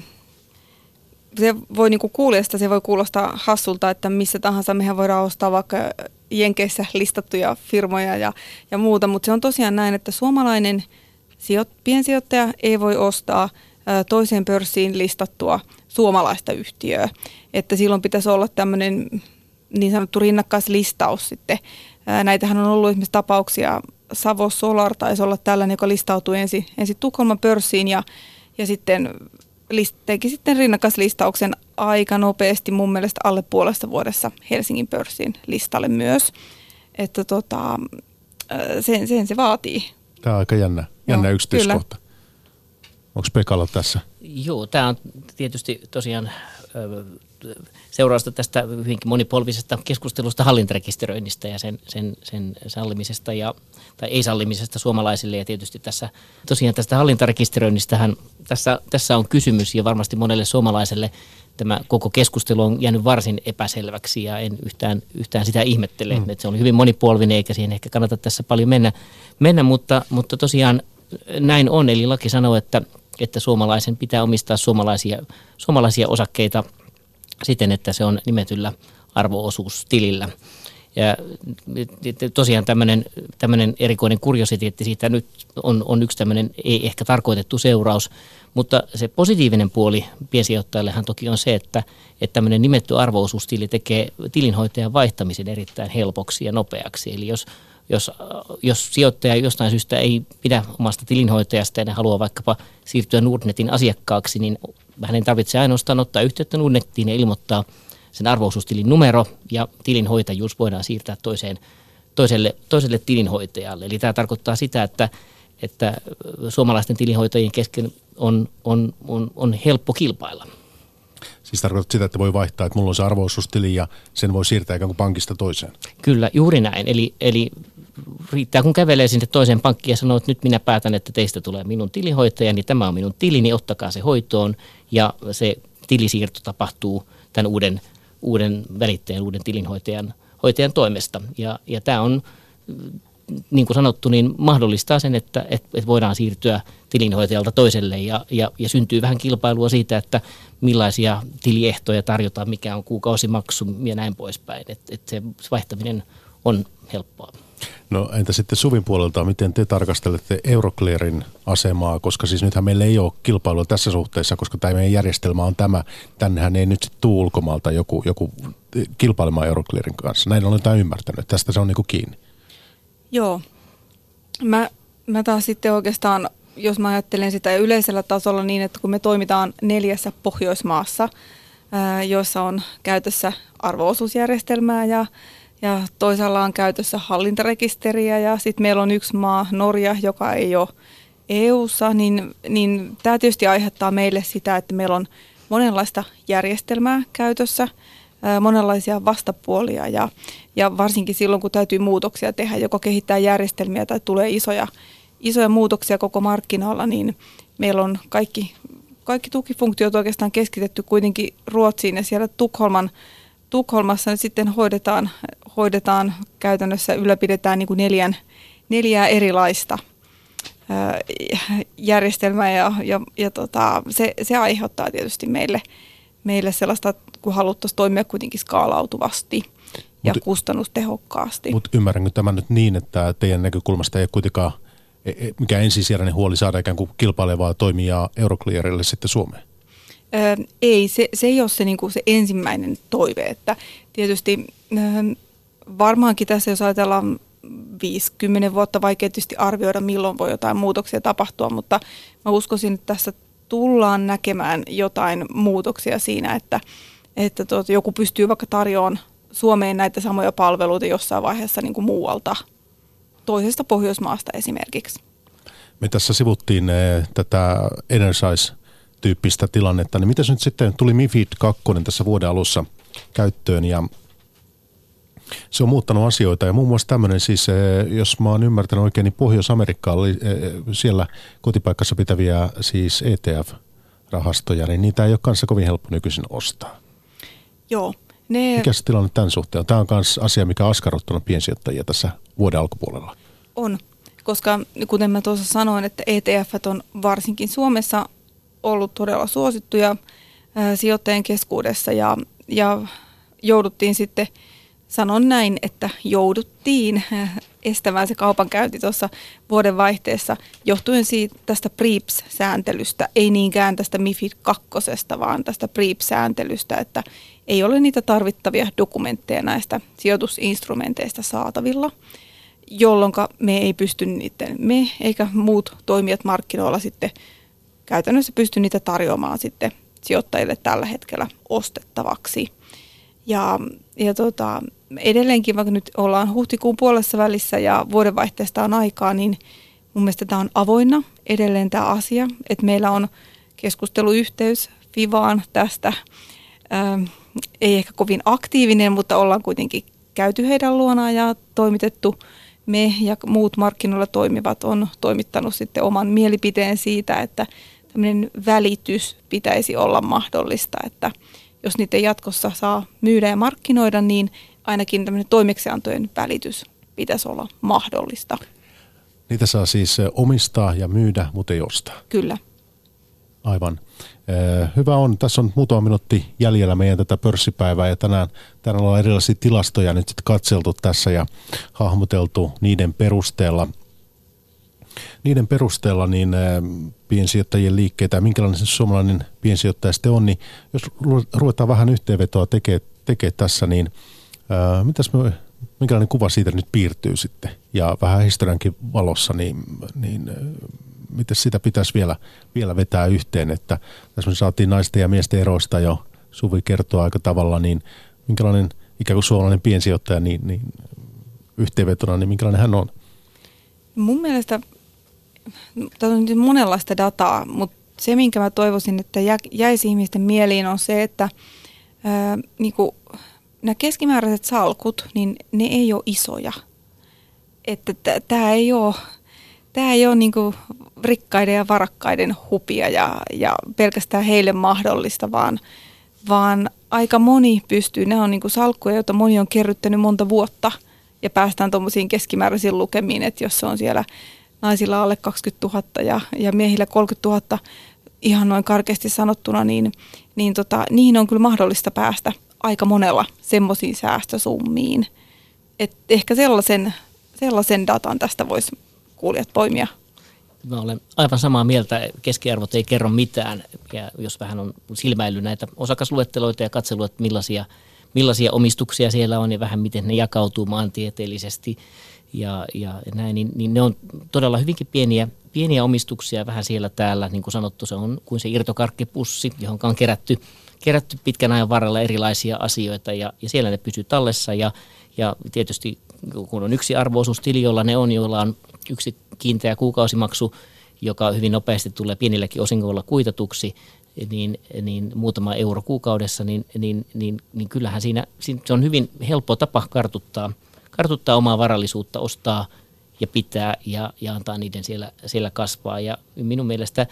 se voi niinku kuulosta, se voi kuulostaa hassulta, että missä tahansa mehän voidaan ostaa vaikka Jenkeissä listattuja firmoja ja, ja muuta, mutta se on tosiaan näin, että suomalainen sijoit, piensijoittaja ei voi ostaa toiseen pörssiin listattua suomalaista yhtiöä. Että silloin pitäisi olla tämmöinen niin sanottu rinnakkaislistaus sitten. Näitähän on ollut esimerkiksi tapauksia, Savo Solar taisi olla tällainen, joka listautui ensin, ensin Tukholman pörssiin ja, ja sitten teki sitten rinnakkaislistauksen aika nopeasti mun mielestä alle puolesta vuodessa Helsingin pörssin listalle myös. Että tota, sen, sen se vaatii. Tämä on aika jännä, jännä Joo, yksityiskohta. Onko Pekalla tässä? Joo, tämä on tietysti tosiaan seurausta tästä hyvinkin monipolvisesta keskustelusta hallintarekisteröinnistä ja sen, sen, sen sallimisesta ja, tai ei-sallimisesta suomalaisille. Ja tietysti tässä tosiaan tästä hallintarekisteröinnistähän tässä, tässä on kysymys ja varmasti monelle suomalaiselle tämä koko keskustelu on jäänyt varsin epäselväksi ja en yhtään, yhtään sitä ihmettele. Mm. Että se on hyvin monipolvinen eikä siihen ehkä kannata tässä paljon mennä, mennä mutta, mutta tosiaan näin on. Eli laki sanoo, että, että suomalaisen pitää omistaa suomalaisia, suomalaisia osakkeita siten, että se on nimetyllä arvoosuustilillä. Ja tosiaan tämmöinen, tämmöinen erikoinen kuriositeetti siitä nyt on, on yksi tämmöinen ei ehkä tarkoitettu seuraus, mutta se positiivinen puoli piensijoittajallehan toki on se, että, että tämmöinen nimetty arvoosuustili tekee tilinhoitajan vaihtamisen erittäin helpoksi ja nopeaksi. Eli jos, jos, jos sijoittaja jostain syystä ei pidä omasta tilinhoitajasta ja haluaa vaikkapa siirtyä Nordnetin asiakkaaksi, niin hänen tarvitsee ainoastaan ottaa yhteyttä Nordnettiin ja ilmoittaa sen arvoosuustilin numero ja tilinhoitajuus voidaan siirtää toiseen, toiselle, toiselle tilinhoitajalle. Eli tämä tarkoittaa sitä, että, että suomalaisten tilinhoitajien kesken on, on, on, on helppo kilpailla. Siis tarkoittaa sitä, että voi vaihtaa, että mulla on se arvoosuustili ja sen voi siirtää ikään kuin pankista toiseen. Kyllä, juuri näin. Eli, eli riittää, kun kävelee sinne toiseen pankkiin ja sanoo, että nyt minä päätän, että teistä tulee minun tilihoitaja, niin tämä on minun tilini, niin ottakaa se hoitoon ja se tilisiirto tapahtuu tämän uuden, uuden välittäjän, uuden tilinhoitajan hoitajan toimesta. Ja, ja tämä on, niin kuin sanottu, niin mahdollistaa sen, että, että, että voidaan siirtyä tilinhoitajalta toiselle ja, ja, ja syntyy vähän kilpailua siitä, että millaisia tiliehtoja tarjotaan, mikä on kuukausimaksu ja näin poispäin. Että, että se vaihtaminen on helppoa. No entä sitten Suvin puolelta, miten te tarkastelette Euroclearin asemaa, koska siis nythän meillä ei ole kilpailua tässä suhteessa, koska tämä meidän järjestelmä on tämä. Tännehän ei nyt sitten tule ulkomaalta joku, joku kilpailemaan Euroclearin kanssa. Näin olen tämän ymmärtänyt. Tästä se on niin kiinni. Joo. Mä, mä taas sitten oikeastaan, jos mä ajattelen sitä yleisellä tasolla niin, että kun me toimitaan neljässä Pohjoismaassa, joissa on käytössä arvoosuusjärjestelmää ja ja toisaalla on käytössä hallintarekisteriä ja sitten meillä on yksi maa, Norja, joka ei ole EU-ssa, niin, niin tämä tietysti aiheuttaa meille sitä, että meillä on monenlaista järjestelmää käytössä, monenlaisia vastapuolia ja, ja varsinkin silloin, kun täytyy muutoksia tehdä, joko kehittää järjestelmiä tai tulee isoja, isoja muutoksia koko markkinoilla, niin meillä on kaikki, kaikki tukifunktiot oikeastaan keskitetty kuitenkin Ruotsiin ja siellä Tukholman Tukholmassa nyt sitten hoidetaan, hoidetaan käytännössä, ylläpidetään niin kuin neljän, neljää erilaista järjestelmää ja, ja, ja tota, se, se aiheuttaa tietysti meille, meille sellaista, kun haluttaisiin toimia kuitenkin skaalautuvasti ja mut, kustannustehokkaasti. Mutta ymmärränkö tämä nyt niin, että teidän näkökulmasta ei ole kuitenkaan e, e, mikä ensisijainen huoli saada ikään kuin kilpailevaa toimijaa Euroclearille sitten Suomeen? Ei, se, se ei ole se, niin kuin se ensimmäinen toive. Että tietysti varmaankin tässä, jos ajatellaan 50 vuotta, vaikea tietysti arvioida, milloin voi jotain muutoksia tapahtua, mutta mä uskoisin, että tässä tullaan näkemään jotain muutoksia siinä, että, että tuot, joku pystyy vaikka tarjoamaan Suomeen näitä samoja palveluita jossain vaiheessa niin kuin muualta, toisesta Pohjoismaasta esimerkiksi. Me tässä sivuttiin eh, tätä Energize tyyppistä tilannetta, niin mitäs nyt sitten tuli MIFID 2 tässä vuoden alussa käyttöön ja se on muuttanut asioita ja muun muassa tämmöinen siis, eh, jos mä oon ymmärtänyt oikein, niin Pohjois-Amerikka oli eh, siellä kotipaikkassa pitäviä siis ETF-rahastoja, niin niitä ei ole kanssa kovin helppo nykyisin ostaa. Joo. Ne... Mikä se tilanne tämän suhteen on? Tämä on myös asia, mikä on askarruttanut piensijoittajia tässä vuoden alkupuolella. On, koska kuten mä tuossa sanoin, että ETF on varsinkin Suomessa ollut todella suosittuja sijoittajien keskuudessa ja, ja jouduttiin sitten, sanon näin, että jouduttiin estämään se kaupankäynti tuossa vuoden vaihteessa johtuen siitä tästä PREEPS-sääntelystä, ei niinkään tästä MIFID 2, vaan tästä PREEPS-sääntelystä, että ei ole niitä tarvittavia dokumentteja näistä sijoitusinstrumenteista saatavilla, jolloin me ei pysty niiden, me eikä muut toimijat markkinoilla sitten käytännössä pysty niitä tarjoamaan sitten sijoittajille tällä hetkellä ostettavaksi. Ja, ja tota, edelleenkin, vaikka nyt ollaan huhtikuun puolessa välissä ja vuodenvaihteesta on aikaa, niin mun mielestä tämä on avoinna edelleen tämä asia, että meillä on keskusteluyhteys Fivaan tästä, ähm, ei ehkä kovin aktiivinen, mutta ollaan kuitenkin käyty heidän luonaan ja toimitettu me ja muut markkinoilla toimivat on toimittanut sitten oman mielipiteen siitä, että tämmöinen välitys pitäisi olla mahdollista, että jos niitä jatkossa saa myydä ja markkinoida, niin ainakin tämmöinen toimeksiantojen välitys pitäisi olla mahdollista. Niitä saa siis omistaa ja myydä, mutta ei ostaa. Kyllä. Aivan. Hyvä on. Tässä on muutama minuutti jäljellä meidän tätä pörssipäivää ja tänään, tänään ollaan erilaisia tilastoja nyt sitten katseltu tässä ja hahmoteltu niiden perusteella. Niiden perusteella niin piensijoittajien liikkeitä ja minkälainen se suomalainen piensijoittaja sitten on, niin jos ruvetaan vähän yhteenvetoa tekemään tekee tässä, niin mitäs me, minkälainen kuva siitä nyt piirtyy sitten ja vähän historiankin valossa, niin, niin miten sitä pitäisi vielä, vielä vetää yhteen, että tässä me saatiin naisten ja miesten eroista jo Suvi kertoa aika tavalla, niin minkälainen ikään kuin suomalainen piensijoittaja, niin, niin yhteenvetona, niin minkälainen hän on? Mun mielestä tässä on nyt monenlaista dataa, mutta se, minkä mä toivoisin, että jäisi ihmisten mieliin, on se, että ää, niin kuin, nämä keskimääräiset salkut, niin ne ei ole isoja. Että tämä ei ole tämä ei ole niin rikkaiden ja varakkaiden hupia ja, ja pelkästään heille mahdollista, vaan, vaan aika moni pystyy, ne on niin salkkuja, joita moni on kerryttänyt monta vuotta ja päästään tuommoisiin keskimääräisiin lukemiin, että jos se on siellä naisilla alle 20 000 ja, ja miehillä 30 000 ihan noin karkeasti sanottuna, niin, niin tota, niihin on kyllä mahdollista päästä aika monella semmoisiin säästösummiin. Et ehkä sellaisen, sellaisen datan tästä voisi kuulijat poimia? Mä olen aivan samaa mieltä. Keskiarvot ei kerro mitään. Ja jos vähän on silmäily näitä osakasluetteloita ja katselua, että millaisia, millaisia omistuksia siellä on ja vähän miten ne jakautuu maantieteellisesti ja, ja näin, niin, niin ne on todella hyvinkin pieniä, pieniä omistuksia vähän siellä täällä. Niin kuin sanottu, se on kuin se irtokarkkipussi, johon on kerätty, kerätty pitkän ajan varrella erilaisia asioita. Ja, ja siellä ne pysyy tallessa. Ja, ja tietysti kun on yksi arvoosuustili, jolla ne on, joilla on yksi kiinteä kuukausimaksu, joka hyvin nopeasti tulee pienilläkin osingoilla kuitatuksi, niin, niin muutama euro kuukaudessa, niin, niin, niin, niin kyllähän siinä, se on hyvin helppo tapa kartuttaa, kartuttaa omaa varallisuutta, ostaa ja pitää ja, ja antaa niiden siellä, siellä kasvaa. Ja minun mielestä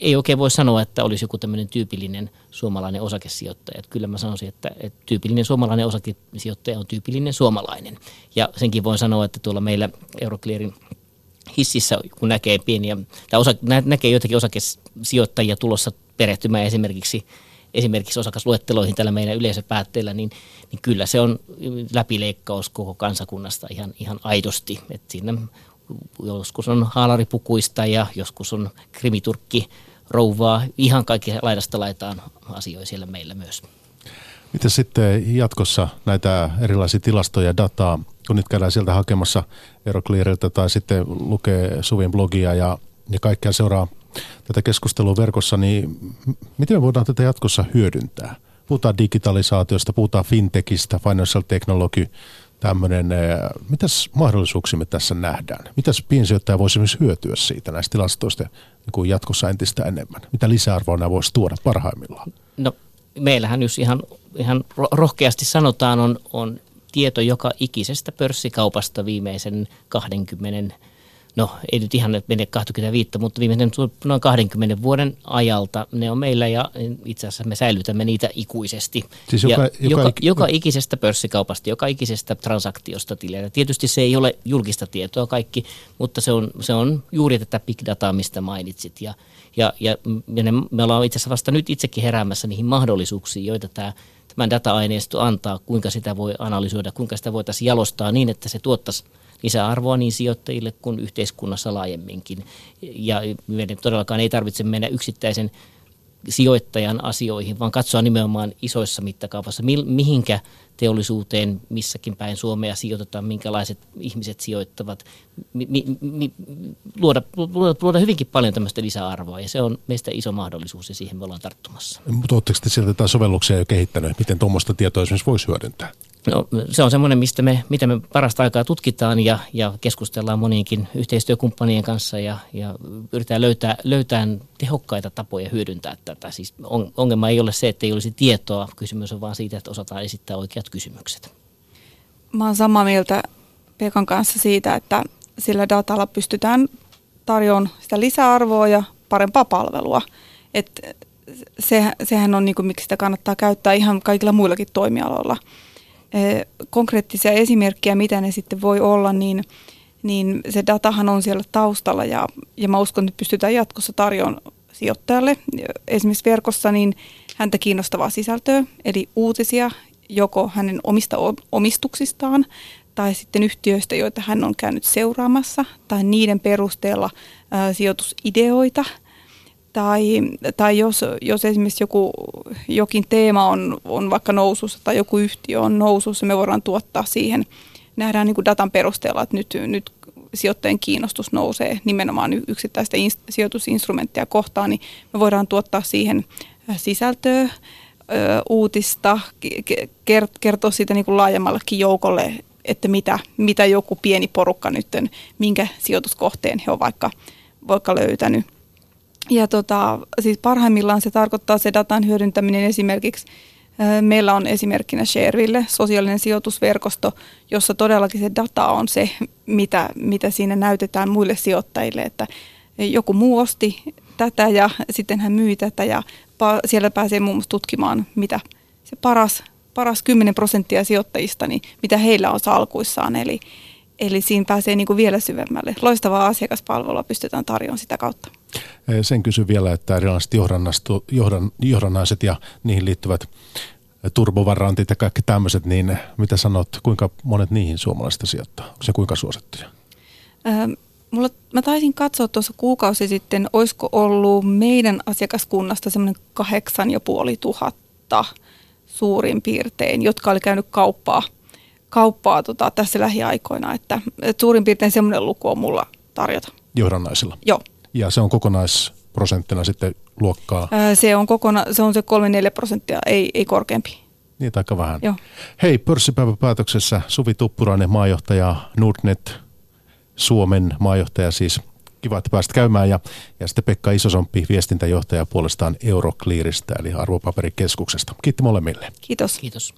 ei oikein voi sanoa, että olisi joku tämmöinen tyypillinen suomalainen osakesijoittaja. Että kyllä mä sanoisin, että, että tyypillinen suomalainen osakesijoittaja on tyypillinen suomalainen. Ja senkin voin sanoa, että tuolla meillä Euroclearin hississä, kun näkee pieniä, tai osa, näkee joitakin osakesijoittajia tulossa perehtymään esimerkiksi esimerkiksi osakasluetteloihin tällä meidän yleisöpäätteellä, niin, niin kyllä se on läpileikkaus koko kansakunnasta ihan, ihan aidosti. että siinä joskus on haalaripukuista ja joskus on krimiturkki rouvaa. Ihan kaikki laidasta laitaan asioita siellä meillä myös. Miten sitten jatkossa näitä erilaisia tilastoja ja dataa, kun nyt käydään sieltä hakemassa Euroclearilta tai sitten lukee Suvin blogia ja, ja kaikkea seuraa tätä keskustelua verkossa, niin miten me voidaan tätä jatkossa hyödyntää? Puhutaan digitalisaatiosta, puhutaan fintechistä, financial technology, tämmöinen, eh, mitäs mahdollisuuksia me tässä nähdään? Mitäs piensijoittaja voisi myös hyötyä siitä näistä tilastoista niin jatkossa entistä enemmän? Mitä lisäarvoa nämä voisi tuoda parhaimmillaan? No meillähän jos ihan, ihan rohkeasti sanotaan on, on tieto joka ikisestä pörssikaupasta viimeisen 20 no ei nyt ihan mene 25, mutta viimeisen noin 20 vuoden ajalta ne on meillä ja itse asiassa me säilytämme niitä ikuisesti. Siis joka, ja joka, joka, joka ikisestä pörssikaupasta, joka ikisestä transaktiosta tilillä. Tietysti se ei ole julkista tietoa kaikki, mutta se on, se on juuri tätä big dataa, mistä mainitsit. Ja, ja, ja, ja ne, me ollaan itse asiassa vasta nyt itsekin heräämässä niihin mahdollisuuksiin, joita tämä tämän data-aineisto antaa, kuinka sitä voi analysoida, kuinka sitä voitaisiin jalostaa niin, että se tuottaisi lisäarvoa niin sijoittajille kuin yhteiskunnassa laajemminkin. Ja meidän todellakaan ei tarvitse mennä yksittäisen sijoittajan asioihin, vaan katsoa nimenomaan isoissa mittakaavassa, mihinkä teollisuuteen missäkin päin Suomea sijoitetaan, minkälaiset ihmiset sijoittavat, mi, mi, mi, luoda, luoda, luoda hyvinkin paljon tämmöistä lisäarvoa ja se on meistä iso mahdollisuus ja siihen me ollaan tarttumassa. Mutta oletteko te sieltä jotain sovelluksia jo kehittänyt, miten tuommoista tietoa esimerkiksi voisi hyödyntää? No, se on semmoinen, mistä me, mitä me parasta aikaa tutkitaan ja, ja keskustellaan moniinkin yhteistyökumppanien kanssa ja, ja yritetään löytää, löytää tehokkaita tapoja hyödyntää tätä. Siis on, ongelma ei ole se, että ei olisi tietoa, kysymys on vaan siitä, että osataan esittää oikeat kysymykset. Mä oon samaa mieltä Pekan kanssa siitä, että sillä datalla pystytään tarjoamaan sitä lisäarvoa ja parempaa palvelua. Et se, sehän on niin kuin, miksi sitä kannattaa käyttää ihan kaikilla muillakin toimialoilla. E, konkreettisia esimerkkejä, mitä ne sitten voi olla, niin, niin se datahan on siellä taustalla ja, ja mä uskon, että pystytään jatkossa tarjoamaan sijoittajalle esimerkiksi verkossa niin häntä kiinnostavaa sisältöä, eli uutisia joko hänen omista omistuksistaan tai sitten yhtiöistä, joita hän on käynyt seuraamassa, tai niiden perusteella ä, sijoitusideoita. Tai, tai jos, jos esimerkiksi joku, jokin teema on, on vaikka nousussa tai joku yhtiö on nousussa, me voidaan tuottaa siihen, nähdään niin kuin datan perusteella, että nyt, nyt sijoittajien kiinnostus nousee nimenomaan yksittäistä sijoitusinstrumenttia kohtaan, niin me voidaan tuottaa siihen sisältöä, uutista, kertoa siitä niin kuin laajemmallekin joukolle, että mitä, mitä joku pieni porukka nyt, minkä sijoituskohteen he on vaikka, vaikka löytänyt. Ja tota, siis parhaimmillaan se tarkoittaa se datan hyödyntäminen esimerkiksi Meillä on esimerkkinä Shareville, sosiaalinen sijoitusverkosto, jossa todellakin se data on se, mitä, mitä siinä näytetään muille sijoittajille, että joku muu osti tätä ja sitten hän myi tätä ja siellä pääsee muun muassa tutkimaan, mitä se paras, paras 10 prosenttia sijoittajista, niin mitä heillä on salkuissaan. Eli, eli siinä pääsee niin kuin vielä syvemmälle. Loistavaa asiakaspalvelua pystytään tarjoamaan sitä kautta. Sen kysyn vielä, että erilaiset johdan, johdannaiset ja niihin liittyvät turbovarantit ja kaikki tämmöiset, niin mitä sanot, kuinka monet niihin suomalaisista sijoittaa? Onko se kuinka suosittuja? Ähm Mulla, mä taisin katsoa tuossa kuukausi sitten, olisiko ollut meidän asiakaskunnasta semmoinen kahdeksan ja puoli tuhatta suurin piirtein, jotka oli käynyt kauppaa, kauppaa tota, tässä lähiaikoina. Että, että suurin piirtein semmoinen luku on mulla tarjota. Johdannaisilla? Joo. Ja se on kokonaisprosenttina sitten luokkaa? Ää, se on, kokona, se on se 3-4 prosenttia, ei, ei korkeampi. Niin, aika vähän. Joo. Hei, pörssipäiväpäätöksessä Suvi Tuppurainen, maajohtaja Nordnet Suomen maajohtaja siis. Kiva, että pääsit käymään. Ja, ja sitten Pekka Isosompi, viestintäjohtaja puolestaan Euroclearista, eli arvopaperikeskuksesta. Kiitti molemmille. Kiitos. Kiitos.